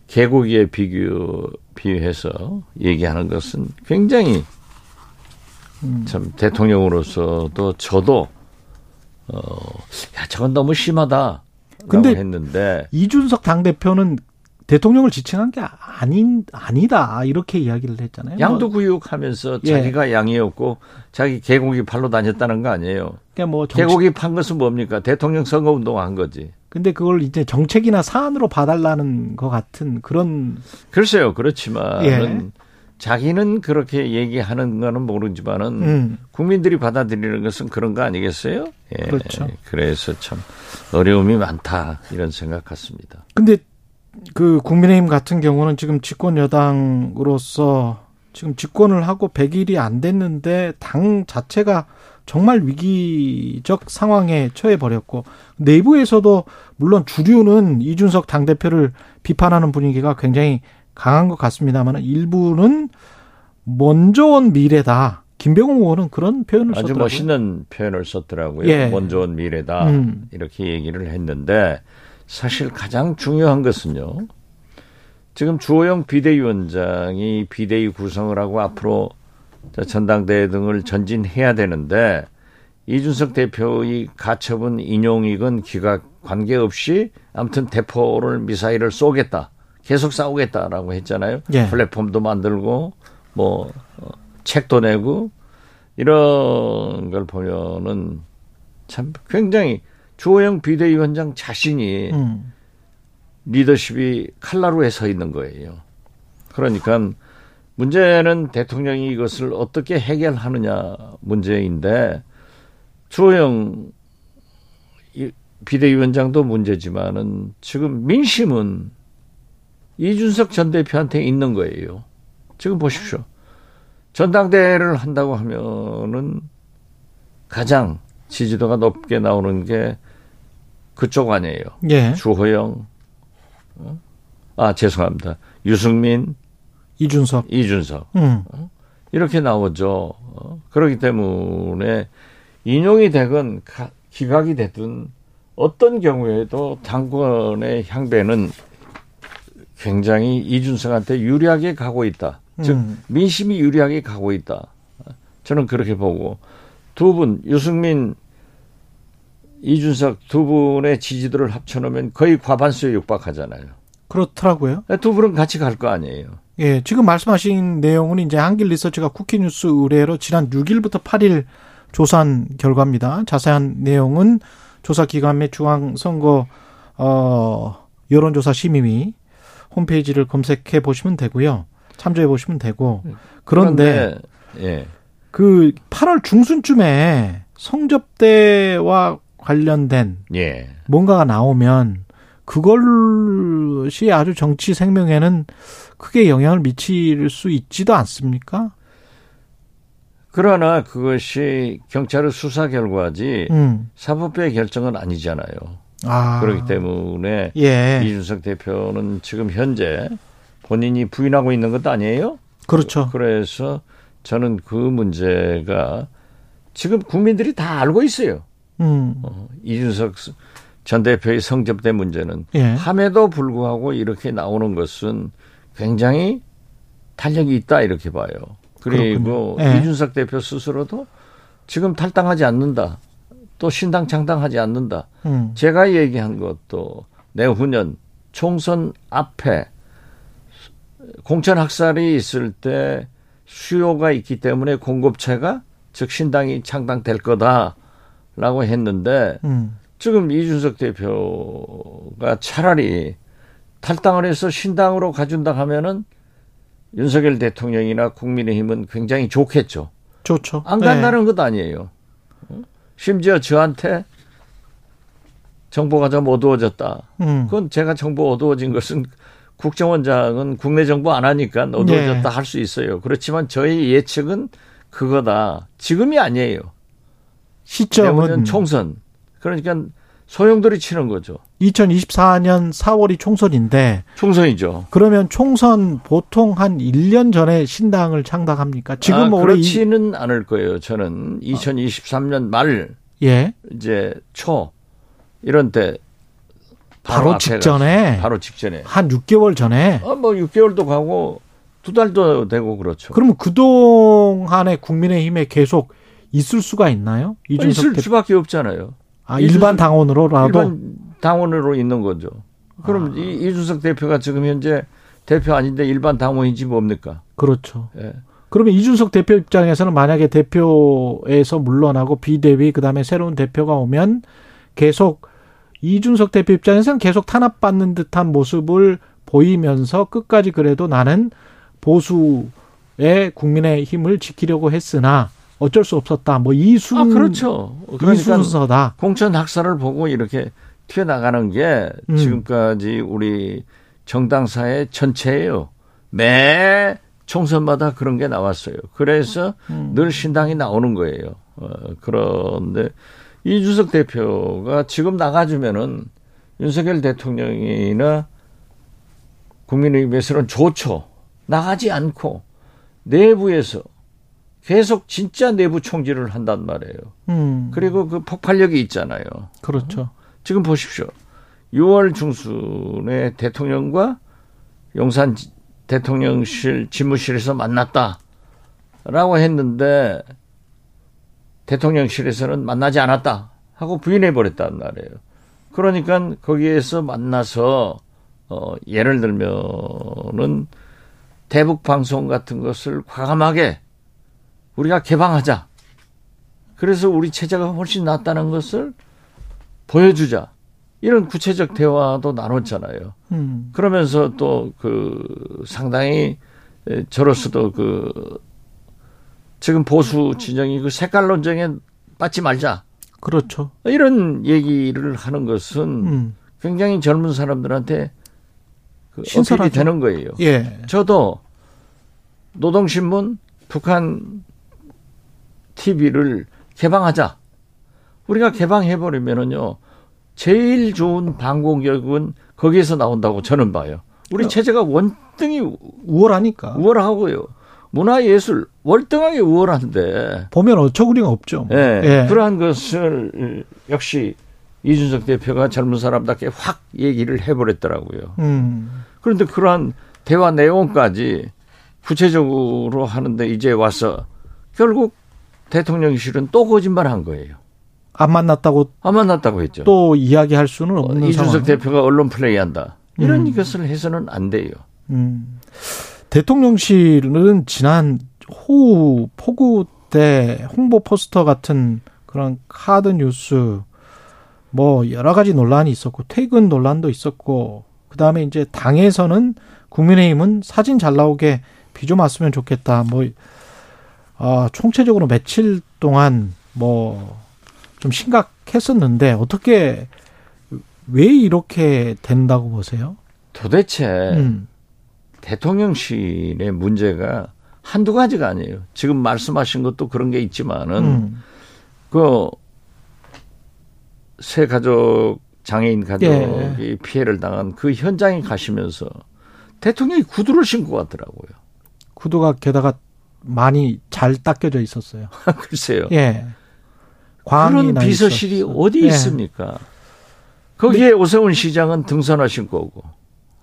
개고기에 비교 비유해서 얘기하는 것은 굉장히 음. 참 대통령으로서도 저도 어야 저건 너무 심하다. 근데 했는데 이준석 당 대표는 대통령을 지칭한 게 아닌 아니다 이렇게 이야기를 했잖아요. 양도 뭐, 구육하면서 예. 자기가 양이었고 자기 개고기 팔로 다녔다는 거 아니에요. 그러니까 뭐 정치, 개고기 판 것은 뭡니까? 대통령 선거 운동한 거지. 근데 그걸 이제 정책이나 사안으로 봐달라는 것 같은 그런 글쎄요, 그렇지만은 예. 자기는 그렇게 얘기하는 거는 모르지만은 음. 국민들이 받아들이는 것은 그런 거 아니겠어요? 예. 그렇죠. 그래서 참 어려움이 많다 이런 생각 같습니다. 근데 그 국민의힘 같은 경우는 지금 집권 여당으로서 지금 집권을 하고 100일이 안 됐는데 당 자체가 정말 위기적 상황에 처해 버렸고 내부에서도 물론 주류는 이준석 당 대표를 비판하는 분위기가 굉장히 강한 것 같습니다만 일부는 먼저 온 미래다. 김병호 의원은 그런 표현을 아주 썼더라고요. 멋있는 표현을 썼더라고요. 예. 먼저 온 미래다 음. 이렇게 얘기를 했는데 사실 가장 중요한 것은요. 지금 주호영 비대위원장이 비대위 구성을 하고 앞으로 저 전당대회 등을 전진해야 되는데 이준석 대표의 가처분 인용이건 기각 관계없이 아무튼 대포를 미사일을 쏘겠다. 계속 싸우겠다라고 했잖아요. 예. 플랫폼도 만들고 뭐 어, 책도 내고 이런 걸 보면은 참 굉장히 주호영 비대위원장 자신이 음. 리더십이 칼라루에 서 있는 거예요. 그러니까 문제는 대통령이 이것을 어떻게 해결하느냐 문제인데 주호영 이 비대위원장도 문제지만은 지금 민심은 이준석 전 대표한테 있는 거예요. 지금 보십시오. 전당대회를 한다고 하면은 가장 지지도가 높게 나오는 게 그쪽 아니에요. 예. 주호영, 어? 아 죄송합니다. 유승민, 이준석. 이준석 음. 이렇게 나오죠. 어? 그렇기 때문에 인용이 되건 가- 기각이 되든 어떤 경우에도 당권의 향배는 굉장히 이준석한테 유리하게 가고 있다. 즉 음. 민심이 유리하게 가고 있다. 저는 그렇게 보고 두 분 유승민 이준석 두 분의 지지도를 합쳐놓으면 거의 과반수에 육박하잖아요. 그렇더라고요. 두 분은 같이 갈 거 아니에요. 예, 지금 말씀하신 내용은 이제 한길 리서치가 쿠키뉴스 의뢰로 지난 6일부터 8일 조사한 결과입니다. 자세한 내용은 조사 기관의 중앙 선거 어 여론조사 심의위 홈페이지를 검색해 보시면 되고요. 참조해 보시면 되고 그런데 예. 그 8월 중순쯤에 성접대와 관련된 예. 뭔가가 나오면 그것이 아주 정치 생명에는 크게 영향을 미칠 수 있지도 않습니까? 그러나 그것이 경찰의 수사 결과지 음. 사법부의 결정은 아니잖아요. 아. 그렇기 때문에 예. 이준석 대표는 지금 현재 본인이 부인하고 있는 것도 아니에요. 그렇죠. 그래서 저는 그 문제가 지금 국민들이 다 알고 있어요. 음. 어, 이준석 전 대표의 성접대 문제는 예. 함에도 불구하고 이렇게 나오는 것은 굉장히 탄력이 있다 이렇게 봐요. 그리고. 예. 이준석 대표 스스로도 지금 탈당하지 않는다. 또 신당 창당하지 않는다. 음. 제가 얘기한 것도 내후년 총선 앞에 공천 학살이 있을 때 수요가 있기 때문에 공급체가 즉 신당이 창당될 거다 라고 했는데 음. 지금 이준석 대표가 차라리 탈당을 해서 신당으로 가준다 하면은 윤석열 대통령이나 국민의힘은 굉장히 좋겠죠. 좋죠. 안 예. 간다는 것 아니에요. 어? 심지어 저한테 정보가 좀 어두워졌다. 음. 그건 제가 정보 어두워진 것은 국정원장은 국내 정보 안 하니까 어두워졌다 네. 할수 있어요. 그렇지만 저희 예측은 그거다. 지금이 아니에요. 시점은 총선. 그러니까 소용돌이 치는 거죠. 2024년 4월이 총선인데 총선이죠. 그러면 총선 보통 한 1년 전에 신당을 창당합니까? 지금 아, 올해 이- 그렇지는 않을 거예요. 저는 2023년 말 예. 이제 초 이런 때 바로 앞에 직전에? 바로 직전에 한 6개월 전에 아, 뭐 6개월도 가고 두 달도 되고 그렇죠. 그러면 그동안에 국민의힘에 계속 있을 수가 있나요? 이준석 있을 대표 수밖에 없잖아요. 아, 이준석- 일반 당원으로라도 일반 당원으로 있는 거죠. 그럼 이, 이준석 대표가 지금 현재 대표 아닌데 일반 당원인지 뭡니까? 그렇죠. 예. 그러면 이준석 대표 입장에서는 만약에 대표에서 물러나고 비대위 그다음에 새로운 대표가 오면 계속 이준석 대표 입장에서는 계속 탄압받는 듯한 모습을 보이면서 끝까지 그래도 나는 보수의 국민의 힘을 지키려고 했으나 어쩔 수 없었다. 뭐 이순 아 그렇죠. 이 그러니까 순서다. 공천 학살을 보고 이렇게 튀어나가는 게 음. 지금까지 우리 정당사의 전체예요. 매 총선마다 그런 게 나왔어요. 그래서 음. 늘 신당이 나오는 거예요. 어, 그런데 이준석 대표가 지금 나가주면은 윤석열 대통령이나 국민의힘에서는 좋죠. 나가지 않고 내부에서 계속 진짜 내부 총질을 한단 말이에요. 음. 그리고 그 폭발력이 있잖아요. 그렇죠. 지금 보십시오. 6월 중순에 대통령과 용산 지- 대통령실 집무실에서 만났다라고 했는데 대통령실에서는 만나지 않았다 하고 부인해 버렸단 말이에요. 그러니까 거기에서 만나서 어 예를 들면은 대북 방송 같은 것을 과감하게 우리가 개방하자. 그래서 우리 체제가 훨씬 낫다는 것을 보여주자. 이런 구체적 대화도 나눴잖아요. 음. 그러면서 또 그 상당히 에, 저로서도 그 지금 보수 진영이 그 색깔 논쟁에 빠지 말자. 그렇죠. 이런 얘기를 하는 것은 음. 굉장히 젊은 사람들한테 그 신선하죠. 되는 거예요. 예. 저도 노동신문 북한 TV를 개방하자. 우리가 개방해버리면은요, 제일 좋은 방공격은 거기에서 나온다고 저는 봐요. 우리 어. 체제가 원등히 우월하니까. 우월하고요. 문화예술 월등하게 우월한데, 보면 어처구니가 없죠. 뭐. 예, 예. 그러한 것을 역시 이준석 대표가 젊은 사람답게 확 얘기를 해버렸더라고요. 음. 그런데 그러한 대화 내용까지 구체적으로 하는데 이제 와서 결국 대통령실은 또 거짓말 한 거예요. 안 만났다고 안 만났다고 했죠. 또 이야기할 수는 어, 없는 이준석 상황. 대표가 언론 플레이한다. 이런 음. 것을 해서는 안 돼요. 음. 대통령실은 지난 호우 폭우 때 홍보 포스터 같은 그런 카드 뉴스 뭐 여러 가지 논란이 있었고 퇴근 논란도 있었고 그다음에 이제 당에서는 국민의힘은 사진 잘 나오게 비 좀 왔으면 좋겠다. 뭐 아, 총체적으로 며칠 동안 뭐 좀 심각했었는데 어떻게 왜 이렇게 된다고 보세요? 도대체 음. 대통령실의 문제가 한두 가지가 아니에요. 지금 말씀하신 것도 그런 게 있지만은 음. 그새 가족 장애인 가족이 예. 피해를 당한 그 현장에 가시면서 대통령이 구두를 신고 갔더라고요. 구두가 게다가 많이 잘 닦여져 있었어요. 글쎄요. 예. 그런 나 비서실이 있었어. 어디 예. 있습니까? 거기에 오세훈 시장은 등산화 신고 오고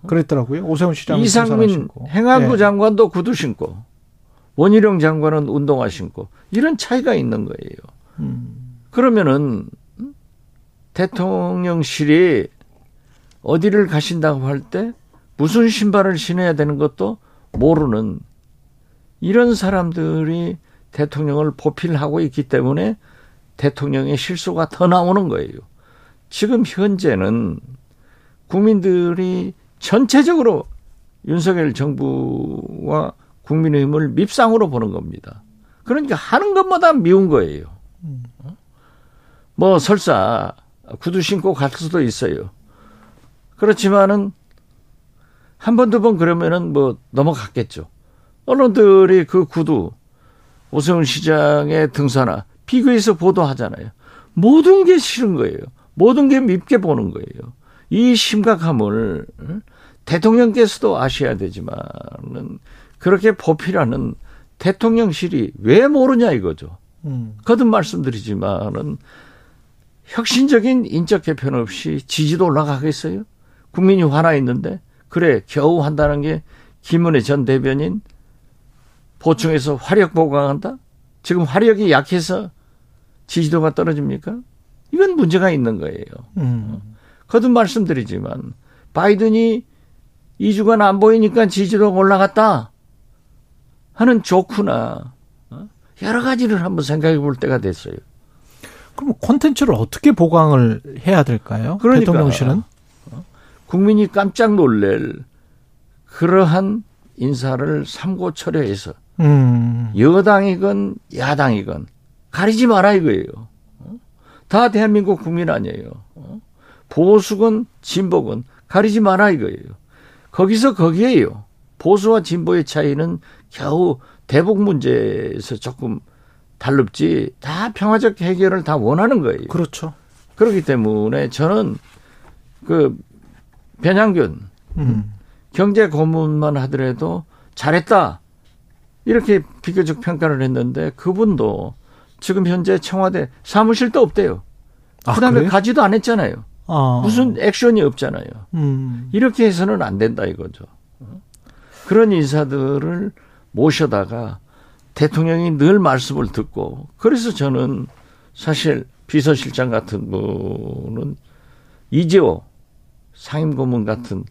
그랬더라고요. 오세훈 시장 이상민 행안부 장관도 구두 신고 원희룡 장관은 운동화 신고 이런 차이가 있는 거예요. 음. 그러면은 대통령실이 어디를 가신다고 할 때 무슨 신발을 신어야 되는 것도 모르는 이런 사람들이 대통령을 보필하고 있기 때문에 대통령의 실수가 더 나오는 거예요. 지금 현재는 국민들이 전체적으로 윤석열 정부와 국민의힘을 밉상으로 보는 겁니다. 그러니까 하는 것마다 미운 거예요. 뭐 설사 구두 신고 갈 수도 있어요. 그렇지만은 한 번 두번 그러면은 뭐 넘어갔겠죠. 언론들이 그 구두 오세훈 시장의 등산화 비교해서 보도하잖아요. 모든 게 싫은 거예요. 모든 게 밉게 보는 거예요. 이 심각함을 응? 대통령께서도 아셔야 되지만은 그렇게 보필하는 대통령실이 왜 모르냐 이거죠. 음. 거듭 말씀드리지만은 혁신적인 인적 개편 없이 지지도 올라가겠어요? 국민이 화나 있는데 그래 겨우 한다는 게 김은혜 전 대변인 보충해서 화력 보강한다? 지금 화력이 약해서 지지도가 떨어집니까? 이건 문제가 있는 거예요. 음. 거듭 말씀드리지만 바이든이 2주간 안 보이니까 지지도가 올라갔다 하는 조크나 어? 여러 가지를 한번 생각해 볼 때가 됐어요. 그럼 콘텐츠를 어떻게 보강을 해야 될까요? 그러니까. 대통령실은 국민이 깜짝 놀랄 그러한 인사를 삼고 철회해서 음. 여당이건 야당이건 가리지 마라 이거예요. 어? 다 대한민국 국민 아니에요. 어? 보수건 진보건 가리지 마라 이거예요. 거기서 거기에요. 보수와 진보의 차이는 겨우 대북 문제에서 조금 달릅지 다 평화적 해결을 다 원하는 거예요. 그렇죠. 그렇기 때문에 저는 그 변양균 음. 경제 고문만 하더라도 잘했다 이렇게 비교적 평가를 했는데 그분도 지금 현재 청와대 사무실도 없대요. 아, 그다음에 그래요? 가지도 안 했잖아요. 아. 무슨 액션이 없잖아요. 음. 이렇게 해서는 안 된다 이거죠. 그런 인사들을 모셔다가 대통령이 늘 말씀을 듣고 그래서 저는 사실 비서실장 같은 분은 이재호 상임고문 같은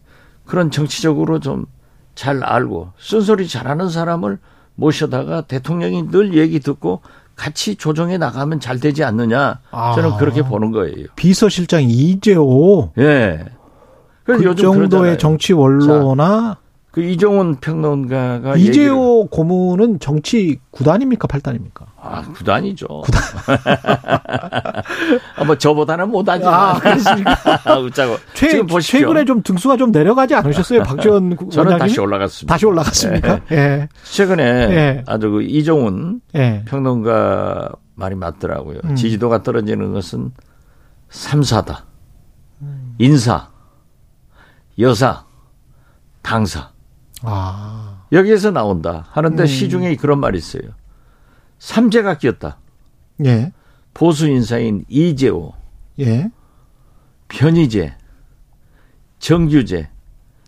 그런 정치적으로 좀 잘 알고 쓴소리 잘하는 사람을 모셔다가 대통령이 늘 얘기 듣고 같이 조정해 나가면 잘 되지 않느냐 저는 아. 그렇게 보는 거예요. 비서실장 이재호 예. 그래서 그 요즘 정도의 그러잖아요. 정치 원로나 그 이종훈 평론가가 얘기를- 이재호 고문은 정치 구단입니까 팔단입니까? 아 구단이죠. 구단. 아, 뭐 저보다는 못하지만. 아, 그렇습니까? 웃자고. 최, 지금 보십시오. 최근에 좀 등수가 좀 내려가지 않으셨어요, 박지원 구- 저는 원장님? 다시 올라갔습니다. 다시 올라갔습니까? 예. 최근에 예. 아주 그 이종훈 예. 평론가 말이 맞더라고요. 음. 지지도가 떨어지는 것은 삼사다. 인사, 여사, 당사. 아. 여기에서 나온다. 하는데 음. 시중에 그런 말이 있어요. 삼재가 끼었다. 예. 보수 인사인 이재호, 예. 변희재, 정규재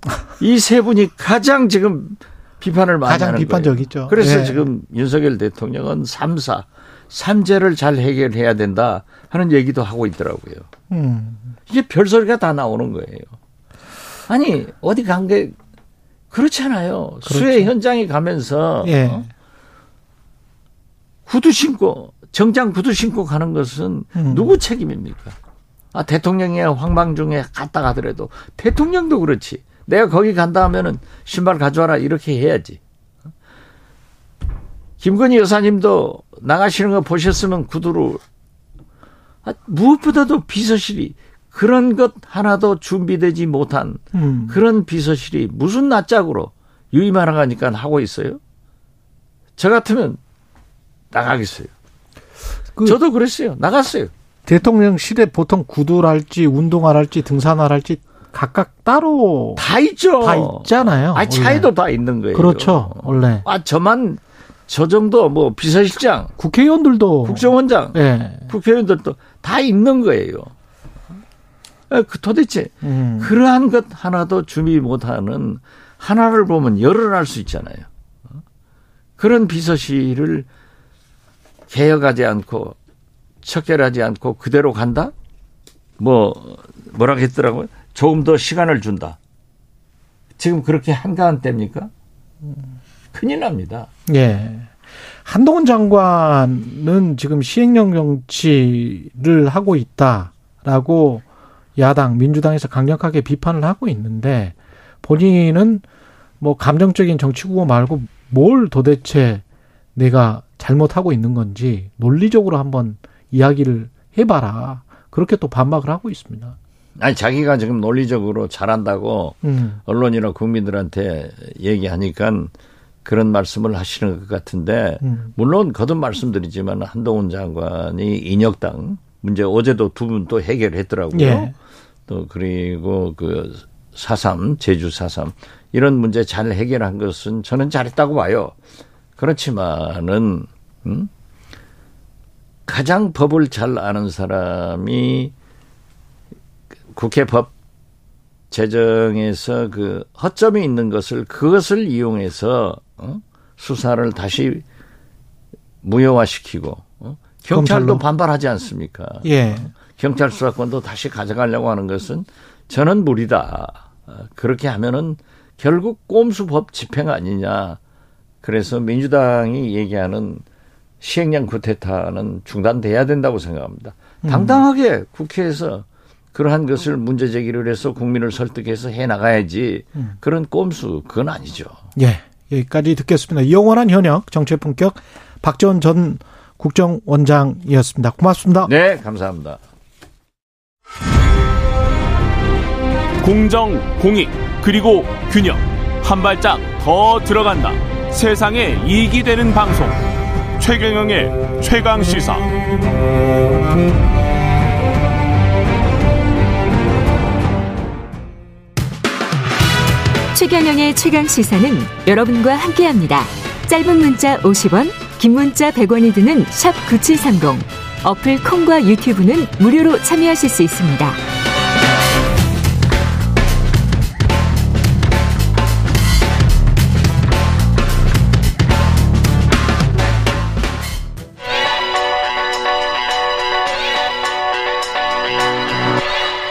이 세 분이 가장 지금 비판을 많이 가장 하는 비판적이죠. 그래서 예. 지금 윤석열 대통령은 삼사 삼재를 잘 해결해야 된다 하는 얘기도 하고 있더라고요. 음. 이게 별소리가 다 나오는 거예요. 아니 어디 간 게 그렇잖아요. 수해 현장에 가면서 그렇죠. 예. 어? 구두 신고 정장 구두 신고 가는 것은 음. 누구 책임입니까? 아 대통령이 황방 중에 갔다 가더라도 대통령도 그렇지. 내가 거기 간다 하면은 신발 가져와라 이렇게 해야지. 김건희 여사님도 나가시는 거 보셨으면 구두로 아, 무엇보다도 비서실이 그런 것 하나도 준비되지 못한 음. 그런 비서실이 무슨 낯짝으로 유임하러 가니까 하고 있어요? 저 같으면 나가겠어요. 그- 저도 그랬어요. 나갔어요. 대통령실에 보통 구두랄지 운동화랄지 등산화랄지 각각 따로 다 있죠. 다 있잖아요. 아, 차이도 다 있는 거예요. 그렇죠. 원래 아, 저만 저 정도 뭐 비서실장, 국회의원들도 국정원장, 예. 국회의원들도 다 있는 거예요. 아, 그 도대체 음. 그러한 것 하나도 준비 못하는 하나를 보면 열을 할수 있잖아요. 그런 비서실을 개혁하지 않고 척결하지 않고 그대로 간다? 뭐 뭐라 했더라고요. 조금 더 시간을 준다. 지금 그렇게 한가한 때입니까? 큰일 납니다. 예. 한동훈 장관은 지금 시행령 정치를 하고 있다라고 야당 민주당에서 강력하게 비판을 하고 있는데 본인은 뭐 감정적인 정치구호 말고 뭘 도대체 내가 잘못하고 있는 건지 논리적으로 한번 이야기를 해봐라. 그렇게 또 반박을 하고 있습니다. 아니 자기가 지금 논리적으로 잘한다고 음. 언론이나 국민들한테 얘기하니까 그런 말씀을 하시는 것 같은데 음. 물론 거듭 말씀드리지만 한동훈 장관이 인혁당 문제 어제도 두 분 또 해결했더라고요. 예. 또 그리고 그 사삼 제주 사삼 이런 문제 잘 해결한 것은 저는 잘했다고 봐요. 그렇지만은 음? 가장 법을 잘 아는 사람이 국회 법 제정에서 그 허점이 있는 것을 그것을 이용해서 어? 수사를 다시 무효화시키고 어? 경찰도. 반발하지 않습니까? 예. 경찰 수사권도 다시 가져가려고 하는 것은 저는 무리다. 어, 그렇게 하면은 결국 꼼수법 집행 아니냐. 그래서 민주당이 얘기하는 시행령 구태타는 중단돼야 된다고 생각합니다. 당당하게 국회에서 그러한 것을 문제 제기를 해서 국민을 설득해서 해 나가야지. 그런 꼼수 그건 아니죠. 예, 여기까지 듣겠습니다. 영원한 현역 정치의 품격 박지원 전 국정원장이었습니다. 고맙습니다. 네, 감사합니다. 공정, 공익, 그리고 균형. 한 발짝 더 들어간다. 세상에 이익이 되는 방송. 최경영의 최강 시사. 최경영의 최강 시사는 여러분과 함께합니다. 짧은 문자 50원, 긴 문자 100원이 드는 샵 9730. 어플 콩과 유튜브는 무료로 참여하실 수 있습니다.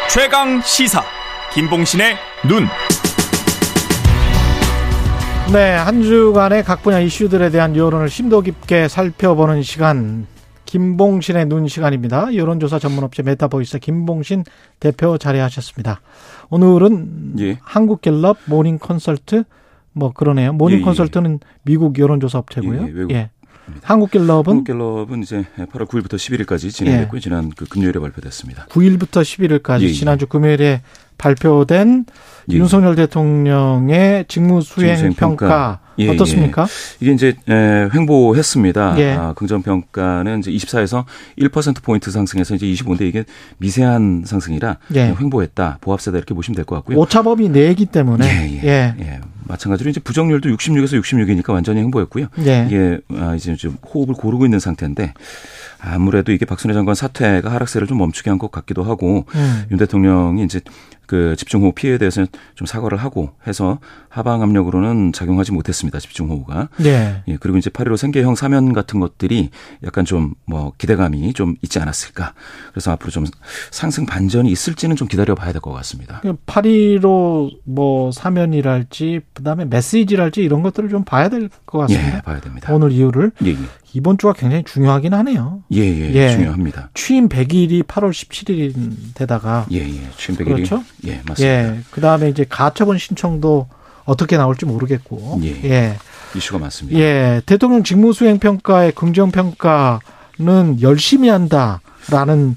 최강 시사 김봉신의 눈. 네, 한 주간의 각 분야 이슈들에 대한 여론을 심도 깊게 살펴보는 시간. 김봉신의 눈 시간입니다. 여론조사 전문업체 메타보이스 김봉신 대표 자리하셨습니다. 오늘은 예. 한국갤럽 Morning Consult 뭐 그러네요. Morning 예, 예. Consult는 미국 여론조사 업체고요. 예, 예, 외국 예. 한국갤럽은 한국갤럽은 이제 8월 9일부터 11일까지 진행됐고요. 지난 그 금요일에 발표됐습니다. 9일부터 11일까지 예, 예. 지난주 금요일에 발표된 예. 윤석열 대통령의 직무 수행 직무수행 평가, 평가. 예, 어떻습니까? 이게 이제 에, 횡보했습니다. 예. 아, 긍정 평가는 이제 24에서 1% 포인트 상승해서 이제 25인데 이게 미세한 상승이라 예. 횡보했다. 보합세다 이렇게 보시면 될 것 같고요. 오차범위 내기 때문에 예, 예. 예. 마찬가지로 이제 부정률도 66에서 66이니까 완전히 횡보했고요. 예. 이게 아, 이제 좀 호흡을 고르고 있는 상태인데 아무래도 이게 박순애 장관 사퇴가 하락세를 좀 멈추게 한 것 같기도 하고 음. 윤 대통령이 이제 그 집중호우 피해에 대해서 좀 사과를 하고 해서 하방 압력으로는 작용하지 못했습니다. 집중호우가. 예. 예, 그리고 이제 8.15 생계형 사면 같은 것들이 약간 좀 뭐 기대감이 좀 있지 않았을까. 그래서 앞으로 좀 상승 반전이 있을지는 좀 기다려 봐야 될 것 같습니다. 8.15 뭐 사면이랄지 그다음에 메시지랄지 이런 것들을 좀 봐야 될 것 같습니다. 예, 봐야 됩니다. 오늘 이유를 예, 예. 이번 주가 굉장히 중요하긴 하네요. 예, 예, 예. 중요합니다. 취임 100일이 8월 17일인데다가 예, 예. 취임 100일이. 그렇죠? 예, 맞습니다. 예. 그다음에 이제 가처분 신청도 어떻게 나올지 모르겠고. 예. 예. 이슈가 많습니다. 예. 대통령 직무수행 평가의 긍정 평가는 열심히 한다라는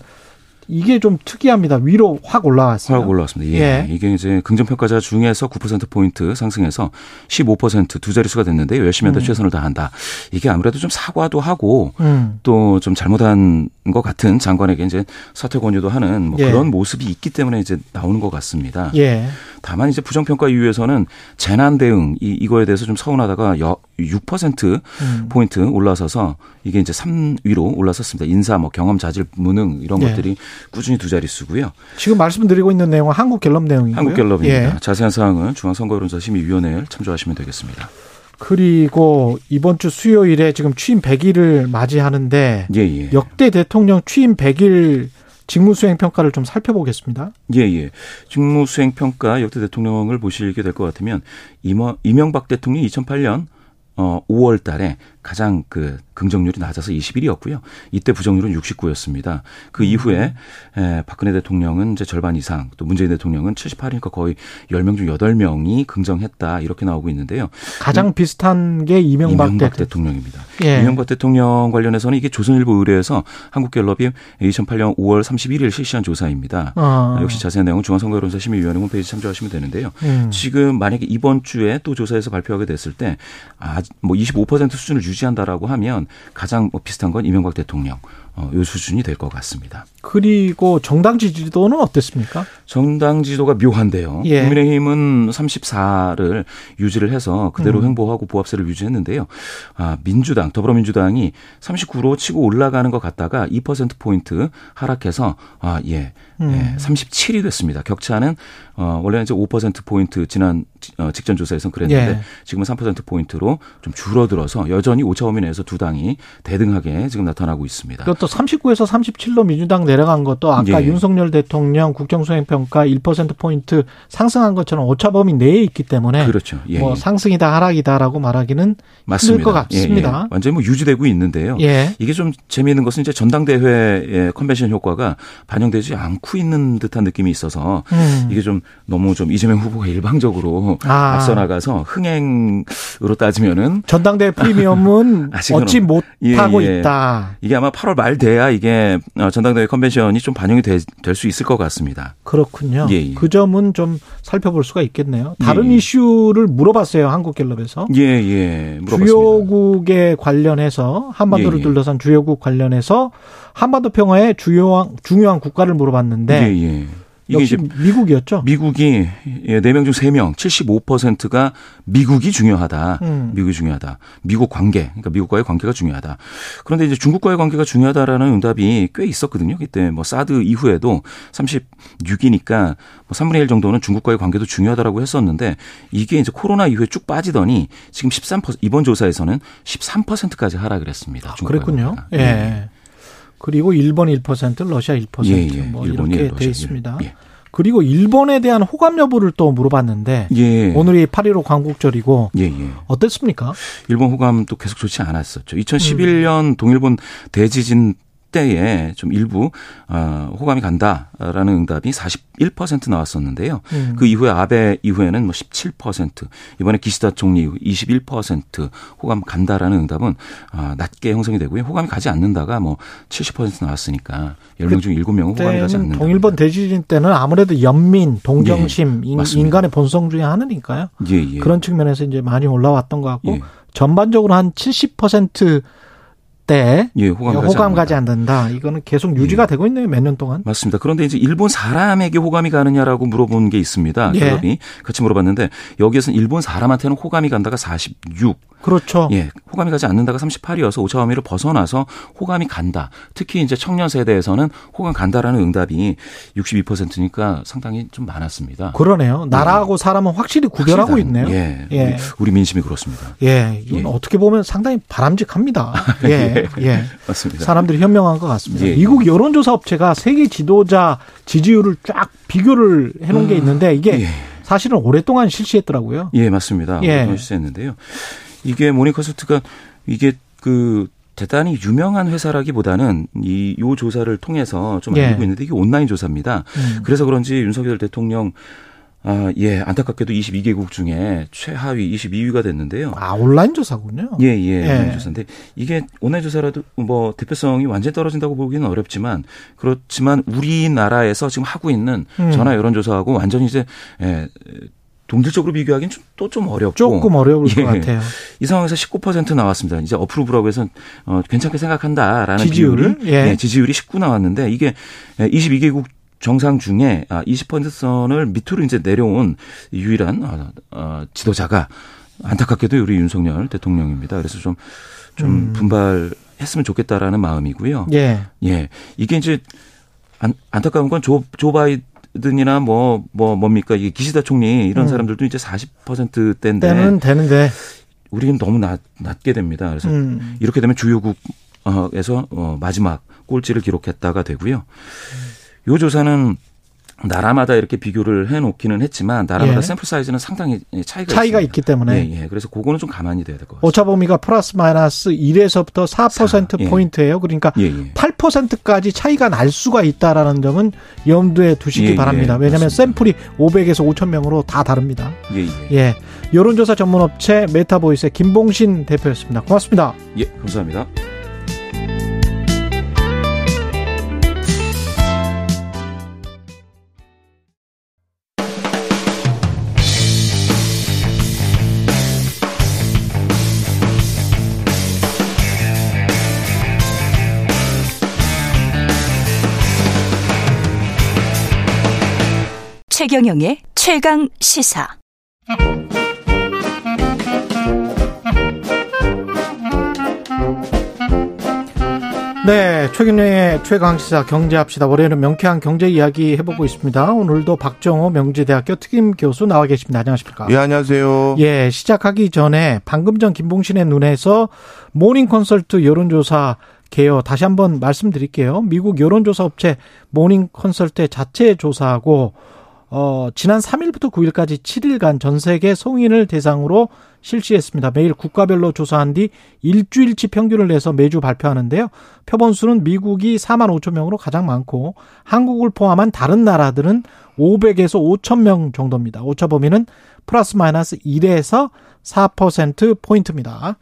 이게 좀 특이합니다. 위로 확 올라왔어요. 확 올라왔습니다. 예. 예. 이게 이제 긍정 평가자 중에서 9%포인트 상승해서 15%두 자릿수가 됐는데요. 열심히 한다, 음. 최선을 다한다. 이게 아무래도 좀 사과도 하고 음. 또좀 잘못한 것 같은 장관에게 이제 사퇴 권유도 하는 뭐 예. 그런 모습이 있기 때문에 이제 나오는 것 같습니다. 예. 다만 이제 부정평가 이후에서는 재난 대응 이, 이거에 대해서 좀 서운하다가 여, 6% 음. 포인트 올라서서 이게 이제 3위로 올라섰습니다. 인사, 뭐 경험, 자질, 무능 이런 예. 것들이 꾸준히 두 자릿수고요. 지금 말씀드리고 있는 내용은 한국갤럽 내용이고요. 한국갤럽입니다. 예. 자세한 사항은 중앙선거여론조사심의위원회를 참조하시면 되겠습니다. 그리고 이번 주 수요일에 지금 취임 100일을 맞이하는데 예, 예. 역대 대통령 취임 100일 직무수행 평가를 좀 살펴보겠습니다. 예, 예. 직무수행 평가 역대 대통령을 보시게 될 것 같으면 이명박 대통령이 2008년 어 5월 달에 가장 그 긍정률이 낮아서 21이었고요. 이때 부정률은 69였습니다. 그 이후에 에, 박근혜 대통령은 이제 절반 이상, 또 문재인 대통령은 78이니까 거의 10명 중 8명이 긍정했다. 이렇게 나오고 있는데요. 가장 비슷한 게 이명박, 이명박 대통령. 대통령입니다. 예. 이명박 대통령 관련해서는 이게 조선일보 의뢰에서 한국갤럽이 2008년 5월 31일 실시한 조사입니다. 어. 역시 자세한 내용은 중앙선거여론조사 심의위원회 홈페이지 참조하시면 되는데요. 음. 지금 만약에 이번 주에 또 조사에서 발표하게 됐을 때, 아, 뭐25% 수준을 유지 한다라고 하면 가장 뭐 비슷한 건 이명박 대통령, 어, 요 수준이 될 것 같습니다. 그리고 정당 지지도는 어땠습니까? 정당 지도가 묘한데요. 예. 국민의힘은 34를 유지를 해서 그대로 음. 횡보하고 보합세를 유지했는데요. 아, 민주당, 더불어민주당이 39로 치고 올라가는 것 같다가 2%포인트 하락해서, 아, 예, 음. 예 37이 됐습니다. 격차는, 어, 원래는 이제 5%포인트 지난 어, 직전 조사에서는 그랬는데 예. 지금은 3%포인트로 좀 줄어들어서 여전히 오차 범위 내에서 두 당이 대등하게 지금 나타나고 있습니다. 그것도 39에서 37로 민주당 내려간 것도 아까 예. 윤석열 대통령 국정수행 평가 1%포인트 상승한 것처럼 오차 범위 내에 있기 때문에 그렇죠. 예, 뭐 예. 상승이다 하락이다라고 말하기는 맞습니다. 힘들 것 같습니다. 예, 예. 완전히 뭐 유지되고 있는데요. 예. 이게 좀 재미있는 것은 이제 전당대회의 컨벤션 효과가 반영되지 않고 있는 듯한 느낌이 있어서 음. 이게 좀 너무 좀 이재명 후보가 일방적으로 아. 앞서 나가서 흥행으로 따지면은 전당대회 프리미엄은 얻지 예, 못하고 예. 있다. 이게 아마 8월 말 돼야 이게 어, 전당대회 컨벤션이 좀 반영이 될 수 있을 것 같습니다. 그렇군요. 예, 예. 그 점은 좀 살펴볼 수가 있겠네요. 다른 예, 예. 이슈를 물어봤어요. 한국갤럽에서. 예, 예. 물어봤습니다. 주요국에 관련해서 한반도를 예, 예. 둘러싼 주요국 관련해서 한반도 평화의 주요한 중요한 국가를 물어봤는데 예, 예. 이게 이제 미국이었죠. 미국이 예, 4명 중 3명, 75%가 미국이 중요하다. 음. 미국이 중요하다. 미국 관계, 그러니까 미국과의 관계가 중요하다. 그런데 이제 중국과의 관계가 중요하다라는 응답이 꽤 있었거든요. 그때 뭐 사드 이후에도 36이니까 뭐 3분의 1 정도는 중국과의 관계도 중요하다라고 했었는데 이게 이제 코로나 이후에 쭉 빠지더니 지금 13% 이번 조사에서는 13%까지 하락을 했습니다. 중국과의 그랬군요. 관계가. 예. 그리고 일본 1%, 러시아 1% 예, 예. 뭐 일본이 이렇게 러시아 돼 일. 있습니다. 예. 그리고 일본에 대한 호감 여부를 또 물어봤는데 예. 오늘이 8.15 광복절이고 예, 예. 어땠습니까? 일본 호감도 계속 좋지 않았었죠. 2011년 동일본 대지진 때에 좀 일부 어, 호감이 간다라는 응답이 41% 나왔었는데요. 음. 그 이후에 아베 이후에는 뭐 17%, 이번에 기시다 총리 이후 21% 호감 간다라는 응답은 아, 낮게 형성이 되고요. 호감이 가지 않는다가 뭐 70% 나왔으니까 10명 중 7명은 호감이 가지 않는다. 동일본 대지진 때는 아무래도 연민, 동정심, 예, 인. 인간의 본성 중에 하나니까요. 예, 예. 그런 측면에서 이제 많이 올라왔던 것 같고 예. 전반적으로 한 70% 대 예, 호감이 가지 호감. 가지 않는다. 이거는 계속 유지가 되고 있네요. 몇 년 동안. 맞습니다. 그런데 이제 일본 사람에게 호감이 가느냐라고 물어본 게 있습니다. 예. 기업이 같이 물어봤는데 여기에서는 일본 사람한테는 호감이 간다가 46, 그렇죠. 예, 호감이 가지 않는다가 38이어서 오차 범위를 벗어나서 호감이 간다. 특히 이제 청년 세대에서는 호감 간다라는 응답이 62%니까 상당히 좀 많았습니다. 그러네요. 나라하고 사람은 확실히 구별하고 확실히 있네요. 예, 예. 우리, 우리 민심이 그렇습니다. 예, 이건 예. 어떻게 보면 상당히 바람직합니다. 예, 예. 맞습니다. 사람들이 현명한 것 같습니다. 예, 예. 미국 여론조사 업체가 세계 지도자 지지율을 쫙 비교를 해놓은 게 있는데 이게 예. 사실은 오랫동안 실시했더라고요. 예, 맞습니다. 예. 오랫동안 실시했는데요. 이게 모닝컨설트가 이게 그 대단히 유명한 회사라기보다는 이 요 조사를 통해서 좀 예. 알고 있는데 이게 온라인 조사입니다. 음. 그래서 그런지 윤석열 대통령 아, 예, 안타깝게도 22개국 중에 최하위 22위가 됐는데요. 아 온라인 조사군요. 예, 예, 예. 온라인 조사인데 이게 온라인 조사라도 뭐 대표성이 완전히 떨어진다고 보기는 어렵지만 그렇지만 우리나라에서 지금 하고 있는 음. 전화 여론 조사하고 완전히 이제 예, 동질적으로 비교하기는 또좀 어렵고 조금 어려울 예. 것 같아요. 이 상황에서 19% 나왔습니다. 이제 어프로브라고 해서 어, 괜찮게 생각한다라는 지지율을? 예. 예, 지지율이 19 나왔는데 이게 22개국 정상 중에 아, 20%선을 밑으로 이제 내려온 유일한 어, 어, 지도자가 안타깝게도 우리 윤석열 대통령입니다. 그래서 좀, 좀 음. 분발했으면 좋겠다라는 마음이고요. 예. 예. 이게 이제 안, 안타까운 건 조, 조 바이든이나 뭐, 뭐, 뭡니까. 이게 기시다 총리 이런 음. 사람들도 이제 40%대인데 때는 되는데. 우리는 너무 낮, 낮게 됩니다. 그래서 음. 이렇게 되면 주요국 에서 어, 마지막 꼴찌를 기록했다가 되고요. 요 조사는 나라마다 이렇게 비교를 해놓기는 했지만 나라마다 예. 샘플 사이즈는 상당히 차이가 차이가 있습니다. 있기 때문에 예, 예. 그래서 그거는 좀 감안이 돼야 될 것 같습니다. 오차 범위가 플러스 마이너스 1에서부터 4% 예. 포인트예요. 그러니까 예, 예. 8%까지 차이가 날 수가 있다라는 점은 염두에 두시기 예, 예. 바랍니다. 왜냐하면. 샘플이 500에서 5천 명으로 다 다릅니다. 예, 예. 예. 여론조사 전문업체 메타보이스의 김봉신 대표였습니다. 고맙습니다. 예, 감사합니다. 최경영의 최강 시사. 네, 최근의 최강 시사 경제합시다. 월요일은 명쾌한 경제 이야기 해보고 있습니다. 오늘도 박정호 명지대학교 특임 교수 나와 계십니다. 안녕하십니까? 예, 안녕하세요. 예, 시작하기 전에 방금 전 김봉신의 눈에서 Morning Consult 여론조사 개요 다시 한번 말씀드릴게요. 미국 여론조사 업체 Morning Consult의 자체 조사하고 어, 지난 3일부터 9일까지 7일간 전 세계 성인을 대상으로 실시했습니다. 매일 국가별로 조사한 뒤 일주일치 평균을 내서 매주 발표하는데요. 표본수는 미국이 4만 5천 명으로 가장 많고 한국을 포함한 다른 나라들은 500에서 5천 명 정도입니다. 오차 범위는 플러스 마이너스 1에서 4% 포인트입니다.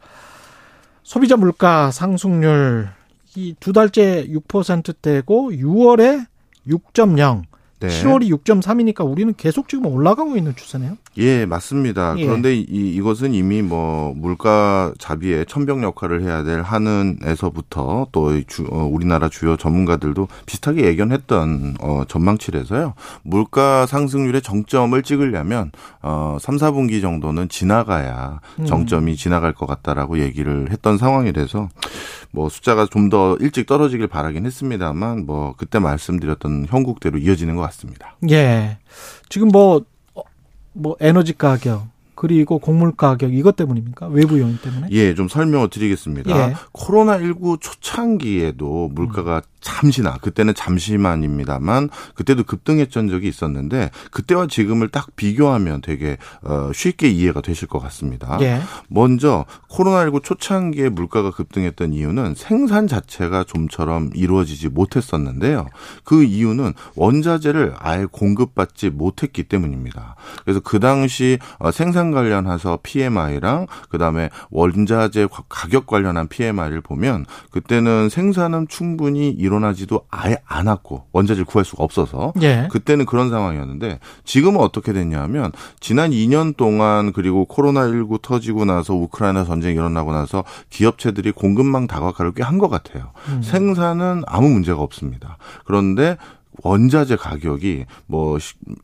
소비자 물가 상승률 이 두 달째 6%대고 6월에 6.0 네. 7월이 6.3이니까 우리는 계속 지금 올라가고 있는 추세네요. 예, 맞습니다. 예. 그런데 이, 이것은 이미 뭐 물가 자비의 천병 역할을 해야 될 한은에서부터 또 주, 어, 우리나라 주요 전문가들도 비슷하게 예견했던 어, 전망치래서요. 물가 상승률의 정점을 찍으려면 어, 3, 4분기 정도는 지나가야 음. 정점이 지나갈 것 같다라고 얘기를 했던 상황이라서 뭐 숫자가 좀 더 일찍 떨어지길 바라긴 했습니다만 뭐 그때 말씀드렸던 형국대로 이어지는 것 같습니다. 예. 지금 뭐, 어, 뭐 에너지 가격, 그리고 곡물 가격 이것 때문입니까? 외부 요인 때문에? 예, 좀 설명을 드리겠습니다. 예. 코로나19 초창기에도 물가가 잠시나 그때는 잠시만입니다만 그때도 급등했던 적이 있었는데 그때와 지금을 딱 비교하면 되게 어, 쉽게 이해가 되실 것 같습니다. 예. 먼저 코로나19 초창기에 물가가 급등했던 이유는 생산 자체가 좀처럼 이루어지지 못했었는데요. 그 이유는 원자재를 아예 공급받지 못했기 때문입니다. 그래서 그 당시 어, 생산 관련해서 PMI랑 그다음에 원자재 가격 관련한 PMI를 보면 그때는 생산은 충분히 일어나지도 아예 않았고 원자재를 구할 수가 없어서 예. 그때는 그런 상황이었는데 지금은 어떻게 됐냐면 지난 2년 동안 그리고 코로나19 터지고 나서 우크라이나 전쟁이 일어나고 나서 기업체들이 공급망 다각화를 꽤 한 것 같아요. 음. 생산은 아무 문제가 없습니다. 그런데 원자재 가격이 뭐,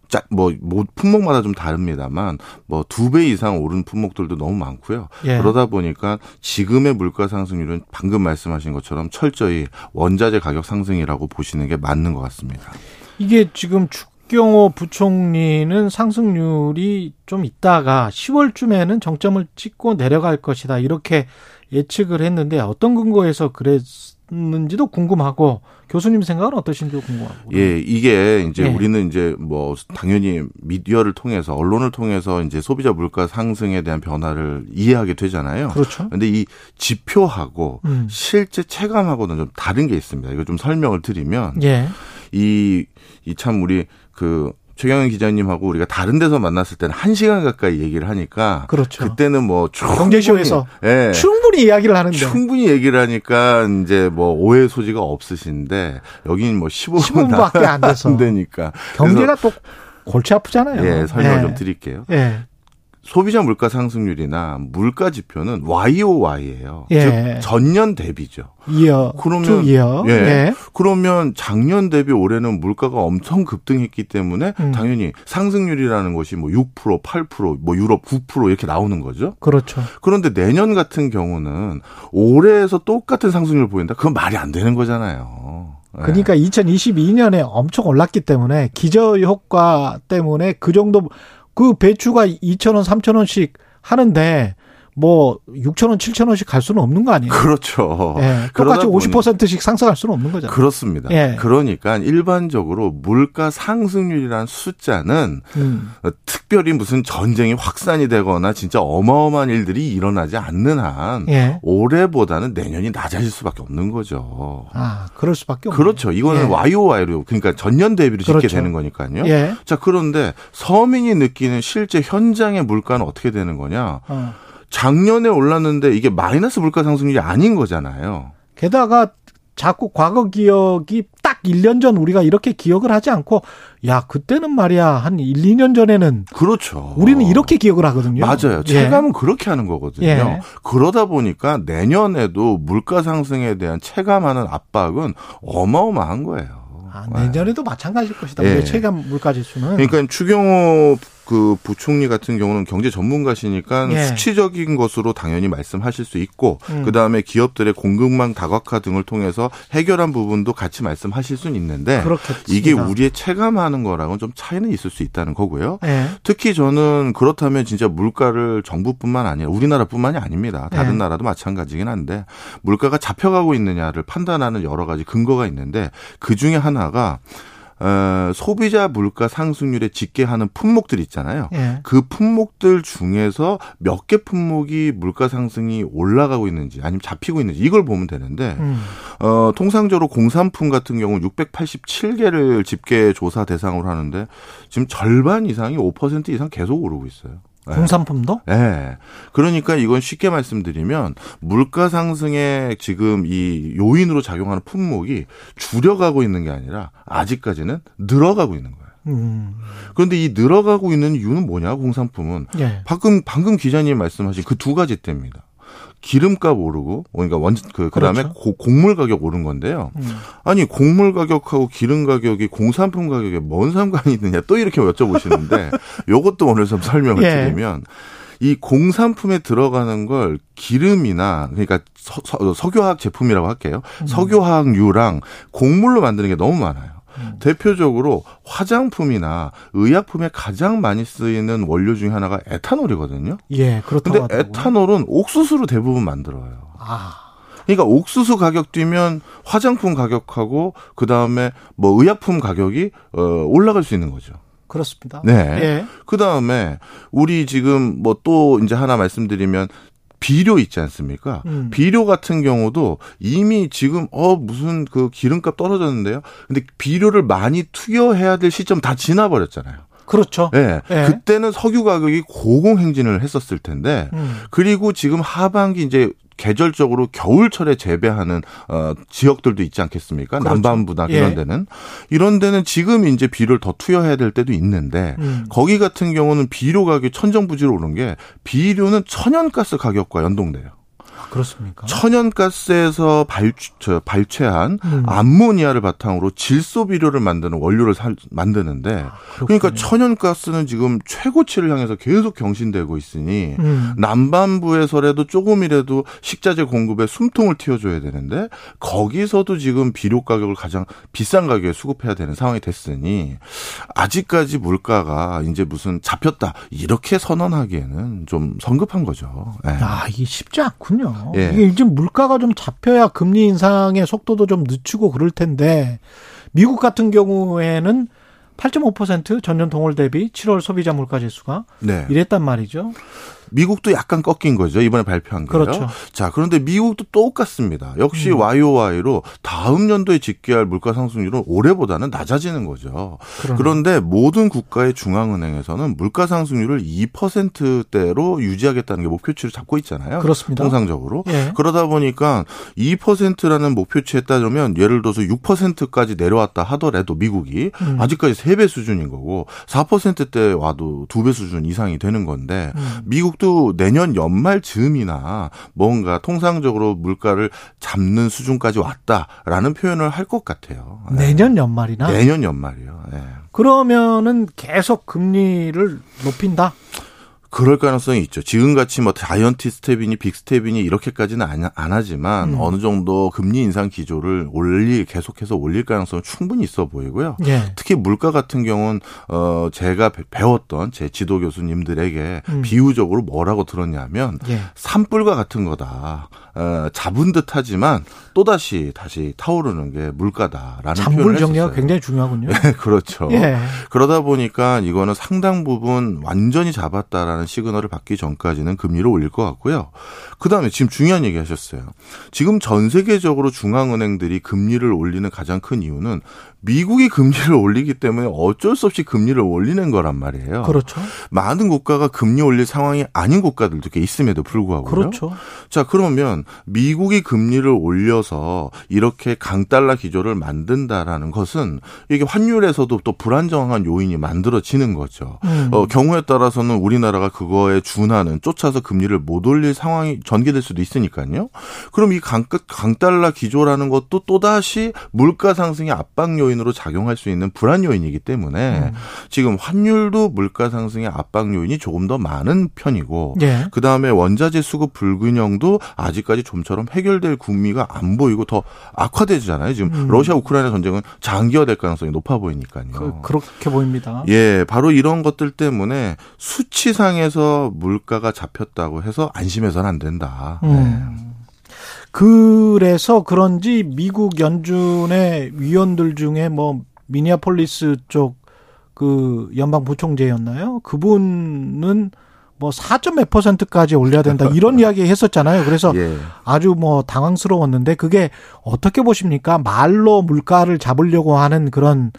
짜, 뭐, 뭐, 품목마다 좀 다릅니다만, 뭐, 두 배 이상 오른 품목들도 너무 많고요. 예. 그러다 보니까 지금의 물가 상승률은 방금 말씀하신 것처럼 철저히 원자재 가격 상승이라고 보시는 게 맞는 것 같습니다. 이게 지금 축경호 부총리는 상승률이 좀 있다가 10월쯤에는 정점을 찍고 내려갈 것이다. 이렇게 예측을 했는데 어떤 근거에서 그랬 는지도 궁금하고 교수님 생각은 어떠신지 궁금하고. 예, 이게 이제 예. 우리는 이제 뭐 당연히 미디어를 통해서 언론을 통해서 이제 소비자 물가 상승에 대한 변화를 이해하게 되잖아요. 그렇죠. 근데 이 지표하고 음. 실제 체감하고는 좀 다른 게 있습니다. 이거 좀 설명을 드리면 예. 이 이 참 우리 그 최경영 기자님하고 우리가 다른 데서 만났을 때는 한 시간 가까이 얘기를 하니까 그렇죠. 그때는 뭐 경제쇼에서 예. 충분히 이야기를 하는데 충분히 얘기를 하니까 이제 뭐 오해 소지가 없으신데 여기는 뭐 15분 15분밖에 안 돼서. 되니까 경제가 또 골치 아프잖아요. 예, 설명 예. 좀 드릴게요. 예. 소비자 물가 상승률이나 물가 지표는 YOY예요. 예. 즉 전년 대비죠. 이어 그러면 쭉 이어. 예. 예. 그러면 작년 대비 올해는 물가가 엄청 급등했기 때문에 음. 당연히 상승률이라는 것이 뭐 6%, 8%, 뭐 유럽 9% 이렇게 나오는 거죠. 그렇죠. 그런데 내년 같은 경우는 올해에서 똑같은 상승률 보인다. 그건 말이 안 되는 거잖아요. 예. 그러니까 2022년에 엄청 올랐기 때문에 기저 효과 때문에 그 정도 그 배추가 2,000원, 3,000원씩 하는데 뭐 6,000원, 7,000원씩 갈 수는 없는 거 아니에요? 그렇죠. 예. 똑같이 보니- 50%씩 상승할 수는 없는 거잖아요. 그렇습니다. 예. 그러니까 일반적으로 물가 상승률이라는 숫자는 음. 어, 특별히 무슨 전쟁이 확산이 되거나 진짜 어마어마한 일들이 일어나지 않는 한 예. 올해보다는 내년이 낮아질 수밖에 없는 거죠. 아, 그럴 수밖에 없네요. 그렇죠. 이거는 예. YOY로 그러니까 전년 대비로 짓게 그렇죠. 되는 거니까요. 예. 자 그런데 서민이 느끼는 실제 현장의 물가는 어떻게 되는 거냐? 어. 작년에 올랐는데 이게 마이너스 물가 상승률이 아닌 거잖아요. 게다가 자꾸 과거 기억이 딱 1년 전 우리가 이렇게 기억을 하지 않고 야, 그때는 말이야. 한 1, 2년 전에는 그렇죠. 우리는 이렇게 기억을 하거든요. 맞아요. 예. 체감은 그렇게 하는 거거든요. 예. 그러다 보니까 내년에도 물가 상승에 대한 체감하는 압박은 어마어마한 거예요. 아, 내년에도 마찬가지일 것이다. 예. 체감 물가 지수는 그러니까 추경호 그 부총리 같은 경우는 경제 전문가시니까 예. 수치적인 것으로 당연히 말씀하실 수 있고 음. 그다음에 기업들의 공급망 다각화 등을 통해서 해결한 부분도 같이 말씀하실 수는 있는데 그렇겠습니다. 이게 우리의 체감하는 거랑은 좀 차이는 있을 수 있다는 거고요. 예. 특히 저는 그렇다면 진짜 물가를 정부뿐만 아니라 우리나라뿐만이 아닙니다. 다른 네. 나라도 마찬가지긴 한데 물가가 잡혀가고 있느냐를 판단하는 여러 가지 근거가 있는데 그 중에 하나가 어, 소비자 물가 상승률에 직계하는 품목들 있잖아요. 예. 그 품목들 중에서 몇 개 품목이 물가 상승이 올라가고 있는지 아니면 잡히고 있는지 이걸 보면 되는데 음. 어, 통상적으로 공산품 같은 경우는 687개를 집계 조사 대상으로 하는데 지금 절반 이상이 5% 이상 계속 오르고 있어요. 네. 공산품도? 예. 그러니까 이건 쉽게 말씀드리면 물가 상승에 지금 이 요인으로 작용하는 품목이 줄여가고 있는 게 아니라 아직까지는 늘어가고 있는 거예요. 음. 그런데 이 늘어가고 있는 이유는 뭐냐? 공산품은 예. 방금 방금 기자님 말씀하신 그 두 가지 때문입니다. 기름값 오르고 그러니까 원 그 그다음에 그렇죠. 고- 곡물 가격 오른 건데요. 음. 아니 곡물 가격하고 기름 가격이 공산품 가격에 뭔 상관이 있느냐 또 이렇게 여쭤보시는데 요것도 오늘 좀 설명을 예. 드리면 이 공산품에 들어가는 걸 기름이나 그러니까 서, 서, 석유화학 제품이라고 할게요. 음. 석유화학유랑 곡물로 만드는 게 너무 많아요. 음. 대표적으로 화장품이나 의약품에 가장 많이 쓰이는 원료 중에 하나가 에탄올이거든요. 예, 그렇다고 근데 에탄올은 옥수수로 대부분 만들어요. 아. 그러니까 옥수수 가격 뛰면 화장품 가격하고 그 다음에 뭐 의약품 가격이 어 올라갈 수 있는 거죠. 그렇습니다. 네. 예. 그 다음에 우리 지금 뭐 또 이제 하나 말씀드리면 비료 있지 않습니까? 음. 비료 같은 경우도 이미 지금 어 무슨 그 기름값 떨어졌는데요. 근데 비료를 많이 투여해야 될 시점 다 지나 버렸잖아요. 그렇죠. 네. 예. 그때는 석유 가격이 고공행진을 했었을 텐데 음. 그리고 지금 하반기 이제 계절적으로 겨울철에 재배하는 어 지역들도 있지 않겠습니까? 그렇죠. 남반부나 예. 이런 데는 이런 데는 지금 이제 비료를 더 투여해야 될 때도 있는데 음. 거기 같은 경우는 비료 가격이 천정부지로 오른 게 비료는 천연가스 가격과 연동돼요. 아, 그렇습니까? 천연가스에서 발, 저, 발췌한 음. 암모니아를 바탕으로 질소 비료를 만드는 원료를 살, 만드는데 그러니까 천연가스는 지금 최고치를 향해서 계속 경신되고 있으니 음. 남반부에서라도 조금이라도 식자재 공급에 숨통을 틔워줘야 되는데 거기서도 지금 비료 가격을 가장 비싼 가격에 수급해야 되는 상황이 됐으니 아직까지 물가가 이제 무슨 잡혔다 이렇게 선언하기에는 좀 성급한 거죠. 예. 아, 이게 쉽지 않군요. 예. 이게 이제 물가가 좀 잡혀야 금리 인상의 속도도 좀 늦추고 그럴 텐데 미국 같은 경우에는 8.5% 전년 동월 대비 7월 소비자 물가 지수가 네. 이랬단 말이죠. 미국도 약간 꺾인 거죠. 이번에 발표한 거요. 그렇죠. 자, 그런데 미국도 똑같습니다. 역시 음. YOY로 다음 연도에 집계할 물가 상승률은 올해보다는 낮아지는 거죠. 그러네. 그런데 모든 국가의 중앙은행에서는 물가 상승률을 2%대로 유지하겠다는 게 목표치를 잡고 있잖아요. 그렇습니다. 통상적으로. 예. 그러다 보니까 2%라는 목표치에 따르면 예를 들어서 6%까지 내려왔다 하더라도 미국이 음. 아직까지 3배 수준인 거고 4%대 와도 2배 수준 이상이 되는 건데 음. 미국도 내년 연말 즈음이나 뭔가 통상적으로 물가를 잡는 수준까지 왔다라는 표현을 할 것 같아요. 예. 내년 연말이나 내년 연말이요. 예. 그러면은 계속 금리를 높인다. 그럴 가능성이 있죠. 지금같이 뭐 giant step이니 big step이니 이렇게까지는 안, 안 하지만 음. 어느 정도 금리 인상 기조를 올리 계속해서 올릴 가능성은 충분히 있어 보이고요. 예. 특히 물가 같은 경우는 어 제가 배- 배웠던 제 지도 교수님들에게 음. 비유적으로 뭐라고 들었냐면 예. 산불과 같은 거다. 어, 잡은 듯하지만 또 다시 다시 타오르는 게 물가다라는 잔불 표현을 정리가. 굉장히 중요하군요. 네, 그렇죠. 예. 그러다 보니까 이거는 상당 부분 완전히 잡았다라는 시그널을 받기 전까지는 금리를 올릴 것 같고요. 그 다음에 지금 중요한 얘기 하셨어요. 지금 전 세계적으로 중앙은행들이 금리를 올리는 가장 큰 이유는 미국이 금리를 올리기 때문에 어쩔 수 없이 금리를 올리는 거란 말이에요. 그렇죠. 많은 국가가 금리 올릴 상황이 아닌 국가들도 꽤 있음에도 불구하고요. 그렇죠. 자, 그러면 미국이 금리를 올려서 이렇게 강달러 기조를 만든다라는 것은 이게 환율에서도 또 불안정한 요인이 만들어지는 거죠. 음. 어, 경우에 따라서는 우리나라가 그거에 준하는 쫓아서 금리를 못 올릴 상황이 전개될 수도 있으니까요. 그럼 이 강, 강달러 기조라는 것도 또다시 물가 상승의 압박 요인 으로 작용할 수 있는 불안 요인이기 때문에 음. 지금 환율도 물가 상승의 압박 요인이 조금 더 많은 편이고 예. 그 다음에 원자재 수급 불균형도 아직까지 좀처럼 해결될 구미가 안 보이고 더 악화되잖아요. 지금 음. 러시아 우크라이나 전쟁은 장기화될 가능성이 높아 보이니까요. 그, 그렇게 보입니다. 예, 바로 이런 것들 때문에 수치상에서 물가가 잡혔다고 해서 안심해서는 안 된다. 네. 음. 그래서 그런지 미국 연준의 위원들 중에 뭐 미니아폴리스 쪽 그 연방 부총재였나요? 그분은 뭐 4.몇 퍼센트까지 올려야 된다 이런 이야기 했었잖아요. 그래서 예. 아주 뭐 당황스러웠는데 그게 어떻게 보십니까? 말로 물가를 잡으려고 하는 그런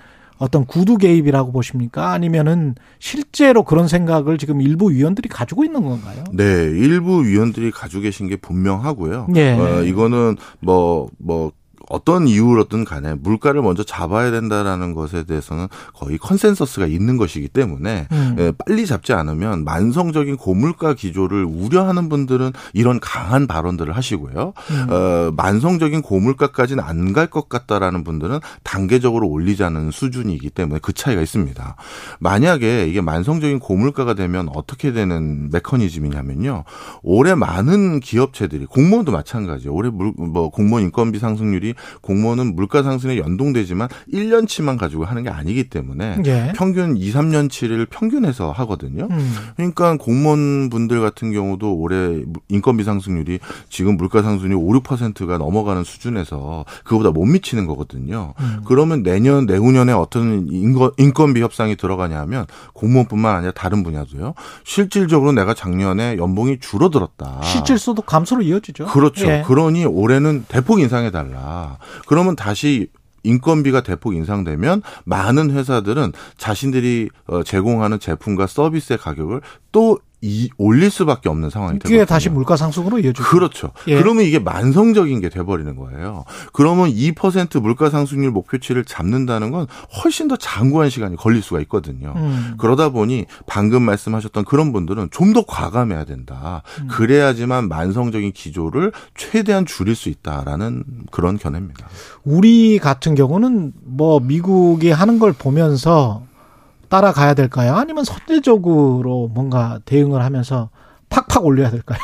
어떤 구두 개입이라고 보십니까? 아니면은 실제로 그런 생각을 지금 일부 위원들이 가지고 있는 건가요? 네, 일부 위원들이 가지고 계신 게 분명하고요. 예. 어, 이거는 뭐, 뭐, 어떤 이유로든 간에 물가를 먼저 잡아야 된다라는 것에 대해서는 거의 consensus가 있는 것이기 때문에 음. 예, 빨리 잡지 않으면 만성적인 고물가 기조를 우려하는 분들은 이런 강한 발언들을 하시고요. 음. 어, 만성적인 고물가까지는 안 갈 것 같다라는 분들은 단계적으로 올리자는 수준이기 때문에 그 차이가 있습니다. 만약에 이게 만성적인 고물가가 되면 어떻게 되는 메커니즘이냐면요. 올해 많은 기업체들이 공무원도 마찬가지예요. 올해 물, 뭐 공무원 인건비 상승률이 이 공무원은 물가 상승에 연동되지만 1년치만 가지고 하는 게 아니기 때문에 예. 평균 2, 3년치를 평균해서 하거든요. 음. 그러니까 공무원분들 같은 경우도 올해 인건비 상승률이 지금 물가 상승률이 5, 6%가 넘어가는 수준에서 그거보다 못 미치는 거거든요. 음. 그러면 내년 내후년에 어떤 인건, 인건비 협상이 들어가냐면 공무원뿐만 아니라 다른 분야도요. 실질적으로 내가 작년에 연봉이 줄어들었다. 실질소도 감소로 이어지죠. 그렇죠. 예. 그러니 올해는 대폭 인상해 달라. 그러면 다시 인건비가 대폭 인상되면 많은 회사들은 자신들이 어, 제공하는 제품과 서비스의 가격을 또 이, 올릴 수밖에 없는 상황이 되거든요. 그게 다시 물가 상승으로 이어지죠. 그렇죠. 예. 그러면 이게 만성적인 게 돼버리는 거예요. 그러면 2% 물가 상승률 목표치를 잡는다는 건 훨씬 더 장구한 시간이 걸릴 수가 있거든요. 음. 그러다 보니 방금 말씀하셨던 그런 분들은 좀 더 과감해야 된다. 음. 그래야지만 만성적인 기조를 최대한 줄일 수 있다라는 그런 견해입니다. 우리 같은 경우는 뭐 미국이 하는 걸 보면서 따라가야 될까요? 아니면 선제적으로 뭔가 대응을 하면서 팍팍 올려야 될까요?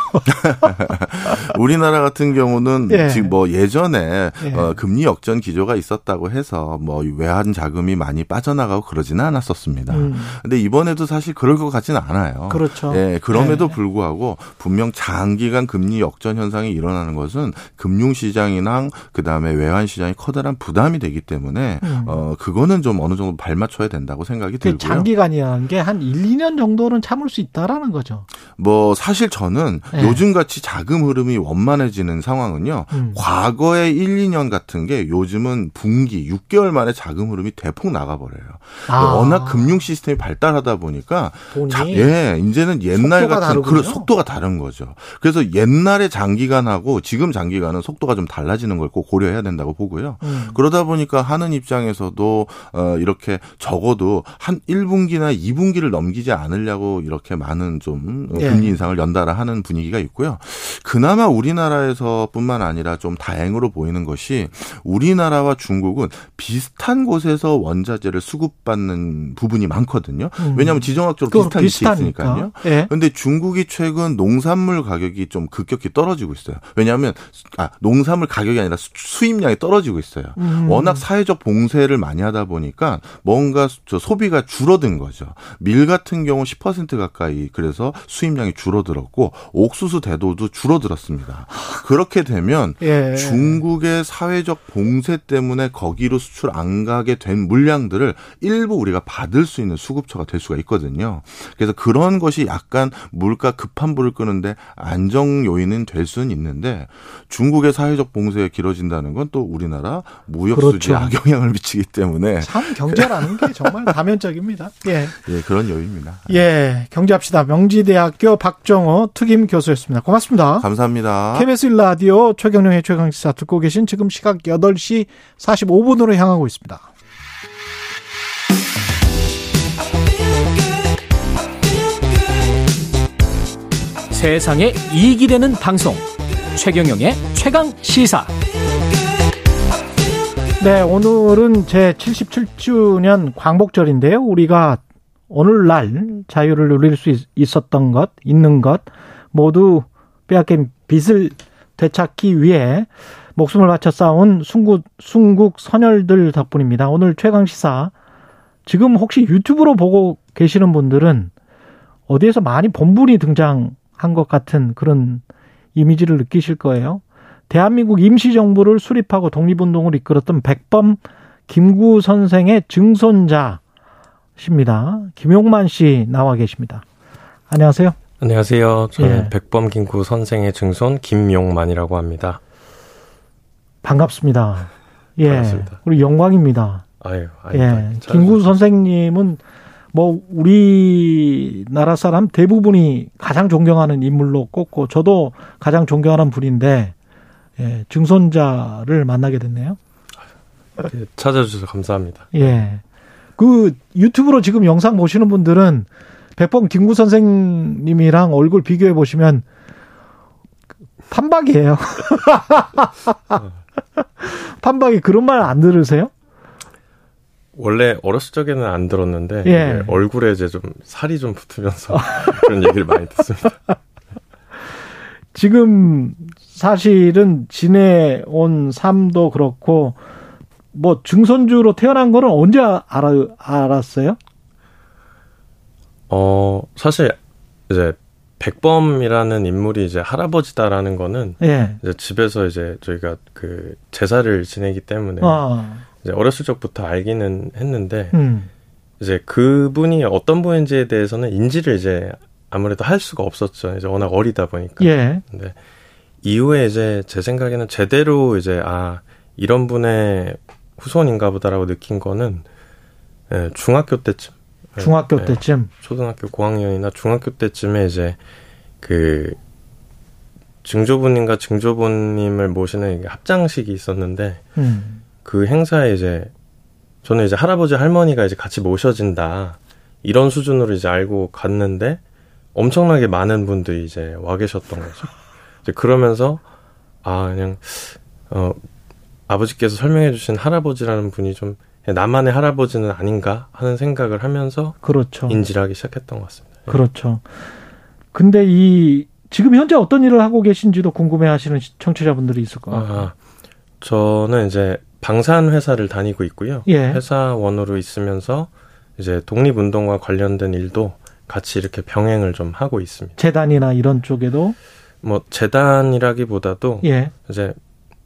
우리나라 같은 경우는 예. 지금 뭐 예전에 예. 어, 금리 역전 기조가 있었다고 해서 뭐 외환 자금이 많이 빠져나가고 그러지는 않았었습니다. 음. 근데 이번에도 사실 그럴 것 같지는 않아요. 그렇죠. 예, 그럼에도 예. 불구하고 분명 장기간 금리 역전 현상이 일어나는 것은 금융 시장이랑 그다음에 외환 시장이 커다란 부담이 되기 때문에 음. 어 그거는 좀 어느 정도 발맞춰야 된다고 생각이 그 들고요. 장기간이라는 게 한 1, 2년 정도는 참을 수 있다라는 거죠. 뭐 사실 저는 예. 요즘 같이 자금 흐름이 원만해지는 상황은요. 음. 과거의 1, 2년 같은 게 요즘은 분기 6개월 만에 자금 흐름이 대폭 나가버려요. 아. 워낙 금융 시스템이 발달하다 보니까 자, 예, 이제는 옛날 같은 다르군요. 그런 속도가 다른 거죠. 그래서 옛날의 장기간하고 지금 장기간은 속도가 좀 달라지는 걸 꼭 고려해야 된다고 보고요. 음. 그러다 보니까 하는 입장에서도 어 이렇게 적어도 한 1분기나 2분기를 넘기지 않으려고 이렇게 많은 좀 예. 금리 인상을 연달아 하는 분위기가 있고요. 그나마 우리나라에서뿐만 아니라 좀 다행으로 보이는 것이 우리나라와 중국은 비슷한 곳에서 원자재를 수급받는 부분이 많거든요. 음. 왜냐하면 지정학적으로 비슷한 위치에 비슷하니까. 있으니까요. 예. 근데 중국이 최근 농산물 가격이 좀 급격히 떨어지고 있어요. 왜냐하면 아 농산물 가격이 아니라 수- 수입량이 떨어지고 있어요. 음. 워낙 사회적 봉쇄를 많이 하다 보니까 뭔가 저 소비가 줄어든 거죠. 밀 같은 경우 10% 가까이 그래서 수입량이 줄 어들었고 옥수수 대도도 줄어들었습니다. 그렇게 되면 예. 중국의 사회적 봉쇄 때문에 거기로 수출 안 가게 된 물량들을 일부 우리가 받을 수 있는 수급처가 될 수가 있거든요. 그래서 그런 것이 약간 물가 급한 불을 끄는데 안정 요인은 될 수는 있는데 중국의 사회적 봉쇄가 길어진다는 건 또 우리나라 무역 수지에 그렇죠. 악영향을 미치기 때문에 참 경제라는 게 정말 다면적입니다. 예. 예, 그런 요인입니다. 예. 경제합시다. 명지대학교 박 정호 특임 교수였습니다. 고맙습니다. 감사합니다. KBS 1라디오 최경영의 최강시사 듣고 계신 지금 시각 8시 45분으로 향하고 있습니다. 세상에 이익이 되는 방송 최경영의 최강 시사 네, 오늘은 제 77주년 광복절인데요. 우리가 오늘날 자유를 누릴 수 있- 있었던 것, 있는 것 모두 빼앗긴 빚을 되찾기 위해 목숨을 바쳐 싸운 순국, 순국 선열들 덕분입니다. 오늘 최강 시사 지금 혹시 유튜브로 보고 계시는 분들은 어디에서 많이 본 분이 등장한 것 같은 그런 이미지를 느끼실 거예요. 대한민국 임시정부를 수립하고 독립운동을 이끌었던 백범 김구 선생의 증손자 십니다. 김용만 씨 나와 계십니다. 안녕하세요. 안녕하세요. 저는 예. 백범 김구 선생의 증손 김용만이라고 합니다. 반갑습니다. 예. 반갑습니다. 우리 영광입니다. 아유, 예. 아닙니다. 김구 선생님은 뭐 우리나라 사람 대부분이 가장 존경하는 인물로 꼽고 저도 가장 존경하는 분인데 예, 증손자를 만나게 됐네요. 예, 찾아주셔서 감사합니다. 예. 그 유튜브로 지금 영상 보시는 분들은 백범 김구 선생님이랑 얼굴 비교해 보시면 판박이에요. 판박이 그런 말 안 들으세요? 원래 어렸을 적에는 안 들었는데 예. 얼굴에 이제 좀 살이 좀 붙으면서 그런 얘기를 많이 듣습니다. 지금 사실은 지내온 삶도 그렇고 뭐 증손주로 태어난 거는 언제 알아, 알았어요? 어, 사실 이제 백범이라는 인물이 이제 할아버지다라는 거는 예. 이제 집에서 이제 저희가 그 제사를 지내기 때문에 아. 이제 어렸을 적부터 알기는 했는데 음. 이제 그분이 어떤 분인지에 대해서는 인지를 이제 아무래도 할 수가 없었죠. 이제 워낙 어리다 보니까. 예. 근데 이후에 이제 제 생각에는 제대로 이제 아 이런 분의 후손인가 보다라고 느낀 거는 예, 중학교 때쯤. 예, 중학교 예, 때쯤. 초등학교 고학년이나 중학교 때쯤에 이제 그 증조부님과 증조부님을 모시는 합장식이 있었는데 음. 그 행사에 이제 저는 이제 할아버지 할머니가 이제 같이 모셔진다 이런 수준으로 이제 알고 갔는데 엄청나게 많은 분들이 이제 와 계셨던 거죠. 이제 그러면서 아 그냥 어 아버지께서 설명해 주신 할아버지라는 분이 좀 나만의 할아버지는 아닌가 하는 생각을 하면서 그렇죠. 인지를 하기 시작했던 것 같습니다. 예. 그렇죠. 근데 이 지금 현재 어떤 일을 하고 계신지도 궁금해하시는 청취자분들이 있을 것 같아요. 아, 저는 이제 방산 회사를 다니고 있고요. 예. 회사원으로 있으면서 이제 독립운동과 관련된 일도 같이 이렇게 병행을 좀 하고 있습니다. 재단이나 이런 쪽에도 뭐 재단이라기보다도 예. 이제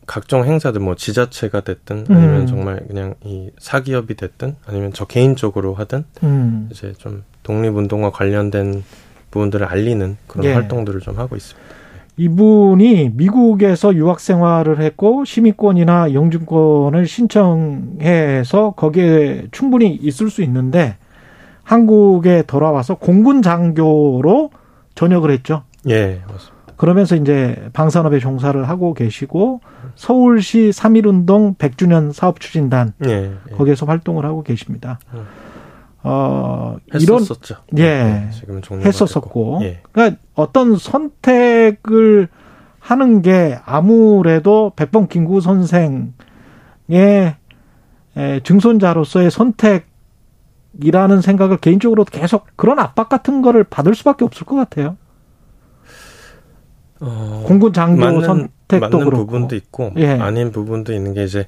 각종 행사들 뭐 지자체가 됐든 아니면 음. 정말 그냥 이 사기업이 됐든 아니면 저 개인적으로 하든 음. 이제 좀 독립운동과 관련된 부분들을 알리는 그런 예. 활동들을 좀 하고 있습니다. 이분이 미국에서 유학 생활을 했고 시민권이나 영주권을 신청해서 거기에 충분히 있을 수 있는데 한국에 돌아와서 공군 장교로 전역을 했죠. 예, 맞습니다. 그러면서 이제 방산업에 종사를 하고 계시고 서울시 3.1운동 100주년 사업추진단 예, 예. 거기에서 활동을 하고 계십니다. 음. 어, 이런 했었었죠. 예. 네, 지금은 종료가 했었었고. 예. 그러니까 어떤 선택을 하는 게 아무래도 백범 김구 선생의 에, 증손자로서의 선택이라는 생각을 개인적으로 계속 그런 압박 같은 거를 받을 수밖에 없을 것 같아요. 어, 공군 장교 맞는, 선택도 맞는 그렇고. 부분도 있고 예. 아닌 부분도 있는 게 이제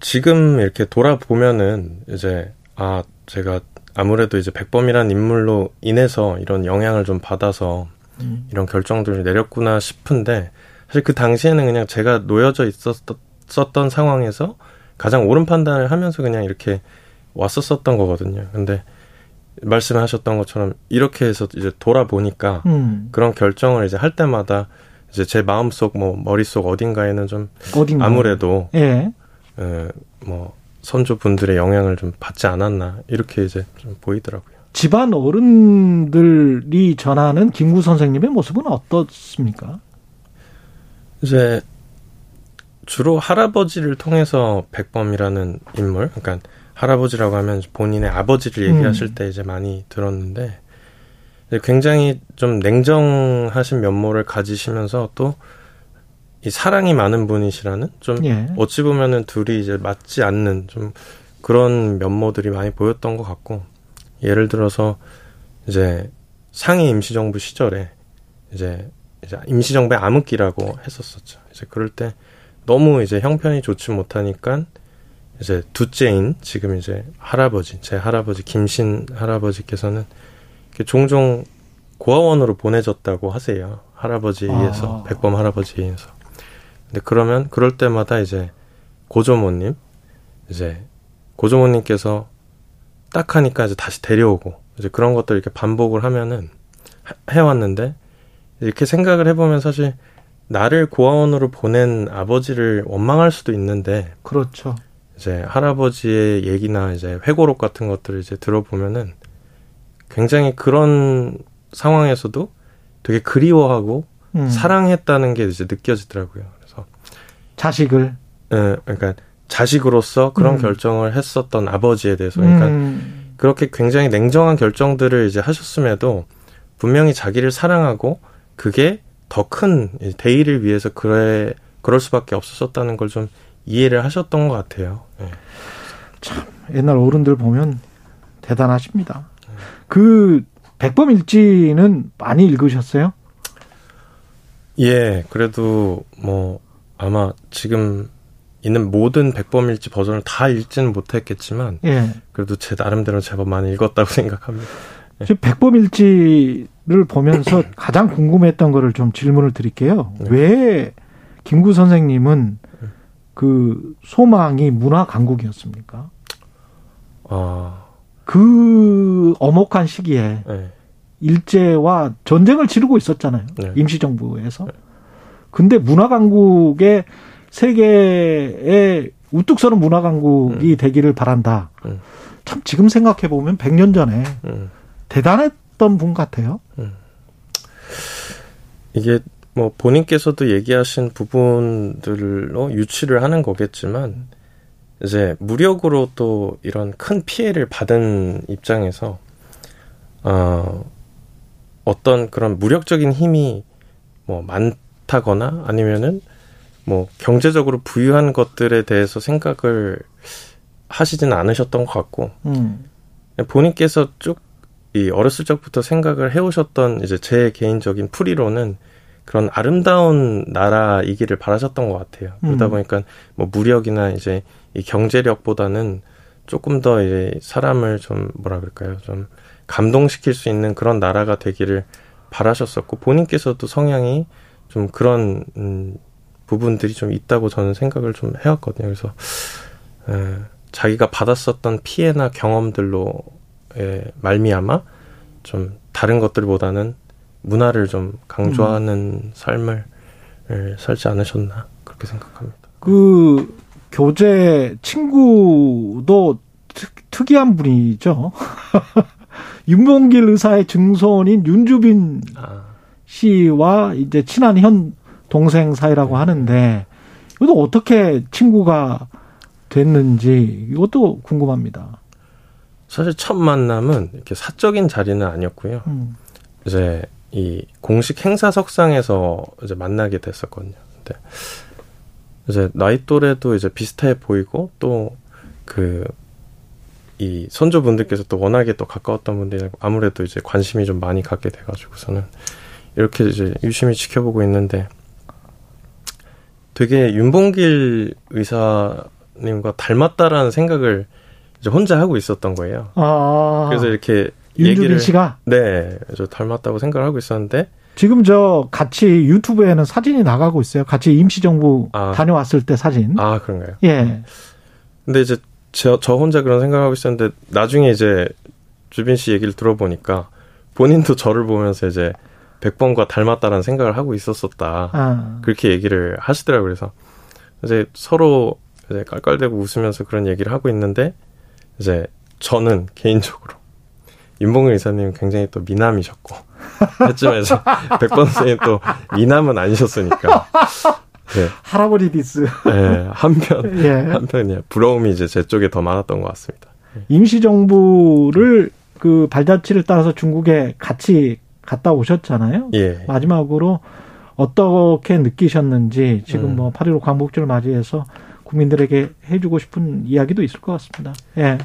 지금 이렇게 돌아보면은 이제 아 제가 아무래도 이제 백범이라는 인물로 인해서 이런 영향을 좀 받아서 음. 이런 결정들을 내렸구나 싶은데 사실 그 당시에는 그냥 제가 놓여져 있었던 상황에서 가장 옳은 판단을 하면서 그냥 이렇게 왔었었던 거거든요. 근데 말씀하셨던 것처럼 이렇게 해서 이제 돌아보니까 음. 그런 결정을 이제 할 때마다 이제 제 마음속 뭐 머릿속 어딘가에는 좀 어딘가. 아무래도 예. 에, 뭐 선조분들의 영향을 좀 받지 않았나 이렇게 이제 좀 보이더라고요. 집안 어른들이 전하는 김구 선생님의 모습은 어떻습니까? 이제 주로 할아버지를 통해서 백범이라는 인물, 그러니까 할아버지라고 하면 본인의 아버지를 얘기하실 음. 때 이제 많이 들었는데 굉장히 좀 냉정하신 면모를 가지시면서 또 이 사랑이 많은 분이시라는 좀 예. 어찌 보면은 둘이 이제 맞지 않는 좀 그런 면모들이 많이 보였던 것 같고 예를 들어서 이제 상해 임시정부 시절에 이제 이제 임시정부의 암흑기라고 했었었죠. 이제 그럴 때 너무 이제 형편이 좋지 못하니까 이제 둘째인 지금 이제 할아버지 제 할아버지 김신 할아버지께서는 종종 고아원으로 보내졌다고 하세요. 할아버지에 의해서 아. 백범 할아버지에 의해서. 근데 그러면 그럴 때마다 이제 고조모님 이제 고조모님께서 딱 하니까 이제 다시 데려오고 이제 그런 것들 이렇게 반복을 하면은 해- 해왔는데 이렇게 생각을 해보면 사실 나를 고아원으로 보낸 아버지를 원망할 수도 있는데 그렇죠. 이제 할아버지의 얘기나 이제 회고록 같은 것들을 이제 들어보면은 굉장히 그런 상황에서도 되게 그리워하고 음. 사랑했다는 게 이제 느껴지더라고요. 그래서 자식을. 예, 그러니까 자식으로서 그런 음. 결정을 했었던 아버지에 대해서 그러니까 음. 그렇게 굉장히 냉정한 결정들을 이제 하셨음에도 분명히 자기를 사랑하고 그게 더 큰 대의를 위해서 그래 그럴 수밖에 없었다는 걸 좀 이해를 하셨던 것 같아요. 예. 옛날 어른들 보면 대단하십니다. 그 백범 일지는 많이 읽으셨어요? 예, 그래도 뭐 아마 지금 있는 모든 백범일지 버전을 다 읽지는 못했겠지만 예. 그래도 제 나름대로 제법 많이 읽었다고 생각합니다. 지금 백범일지를 보면서 가장 궁금했던 거를 좀 질문을 드릴게요. 네. 왜 김구 선생님은 그 소망이 문화 강국이었습니까? 아, 그 엄혹한 시기에 네. 일제와 전쟁을 치르고 있었잖아요. 네. 임시정부에서. 근데 문화 강국의 세계에 우뚝 서는 문화 강국이 되기를 바란다. 음. 참 지금 생각해 보면 100년 전에 음. 대단했던 분 같아요. 이게 뭐 본인께서도 얘기하신 부분들로 유치를 하는 거겠지만 이제 무력으로 또 이런 큰 피해를 받은 입장에서 어 어떤 그런 무력적인 힘이 뭐 많다거나 아니면은 뭐 경제적으로 부유한 것들에 대해서 생각을 하시지는 않으셨던 것 같고 음. 본인께서 쭉 이 어렸을 적부터 생각을 해오셨던 이제 제 개인적인 풀이로는 그런 아름다운 나라이기를 바라셨던 것 같아요. 그러다 음. 보니까 뭐 무력이나 이제 이 경제력보다는 조금 더 이제 사람을 좀 뭐라 그럴까요? 좀 감동시킬 수 있는 그런 나라가 되기를 바라셨었고 본인께서도 성향이 좀 그런 음, 부분들이 좀 있다고 저는 생각을 좀 해왔거든요. 그래서 에, 자기가 받았었던 피해나 경험들로 에, 말미암아 좀 다른 것들보다는 문화를 좀 강조하는 삶을 에, 살지 않으셨나 그렇게 생각합니다. 그 교재 친구도 특, 특이한 분이죠. 윤봉길 의사의 증손인 윤주빈 아, 씨와 이제 친한 현 동생 사이라고 하는데 이것도 어떻게 친구가 됐는지 이것도 궁금합니다. 사실 첫 만남은 이렇게 사적인 자리는 아니었고요. 음. 이제 이 공식 행사석상에서 이제 만나게 됐었거든요. 근데 이제 나이 또래도 이제 비슷해 보이고 또 그 이 선조분들께서 또 워낙에 또 가까웠던 분들이 아무래도 이제 관심이 좀 많이 갖게 돼가지고서는 이렇게 이제 유심히 지켜보고 있는데 되게 윤봉길 의사님과 닮았다라는 생각을 이제 혼자 하고 있었던 거예요. 아. 그래서 이렇게 윤주빈 씨가 네, 저 닮았다고 생각을 하고 있었는데 지금 저 같이 유튜브에는 사진이 나가고 있어요. 같이 임시정부 아. 다녀왔을 때 사진. 아 그런가요? 예. 근데 이제 저, 저 혼자 그런 생각하고 있었는데 나중에 이제 주빈 씨 얘기를 들어보니까 본인도 저를 보면서 이제 백범과 닮았다라는 생각을 하고 있었었다. 아. 그렇게 얘기를 하시더라고요. 그래서 이제 서로 이제 깔깔대고 웃으면서 그런 얘기를 하고 있는데 이제 저는 개인적으로 윤봉길 의사님 굉장히 또 미남이셨고 이제 백범 선생님 또 미남은 아니셨으니까 네, 할아버지 디스. 네, 한편 예. 한편이야 부러움이 이제 제 쪽에 더 많았던 것 같습니다. 임시정부를 그 발자취를 따라서 중국에 같이 갔다 오셨잖아요. 예. 마지막으로 어떻게 느끼셨는지 지금 음. 뭐8.15 광복절 맞이해서 국민들에게 해주고 싶은 이야기도 있을 것 같습니다. 예.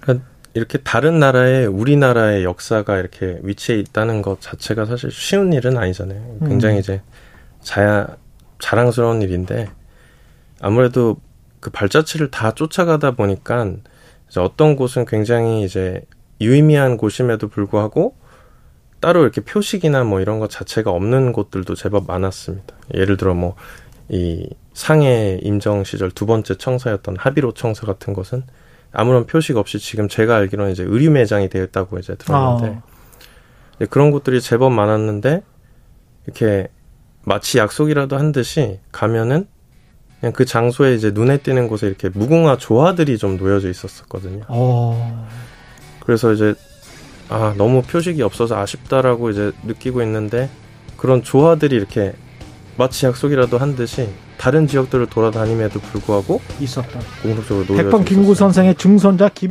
그러니까 이렇게 다른 나라에 우리나라의 역사가 이렇게 위치해 있다는 것 자체가 사실 쉬운 일은 아니잖아요. 굉장히 음. 이제 자야 자랑스러운 일인데 아무래도 그 발자취를 다 쫓아가다 보니까 이제 어떤 곳은 굉장히 이제 유의미한 곳임에도 불구하고 따로 이렇게 표식이나 뭐 이런 것 자체가 없는 곳들도 제법 많았습니다. 예를 들어 뭐 이 상해 임정 시절 두 번째 청사였던 하비로 청사 같은 것은 아무런 표식 없이 지금 제가 알기로는 이제 의류 매장이 되어 있다고 이제 들었는데 아. 그런 곳들이 제법 많았는데 이렇게 마치 약속이라도 한 듯이 가면은 그냥 그 장소에 이제 눈에 띄는 곳에 이렇게 무궁화 조화들이 좀 놓여져 있었었거든요. 어. 그래서 이제 아 너무 표식이 없어서 아쉽다라고 이제 느끼고 있는데 그런 조화들이 이렇게 마치 약속이라도 한 듯이 다른 지역들을 돌아다님에도 불구하고 있었다. 공통적으로 놓여져 백범 김구. 선생의 증손자 김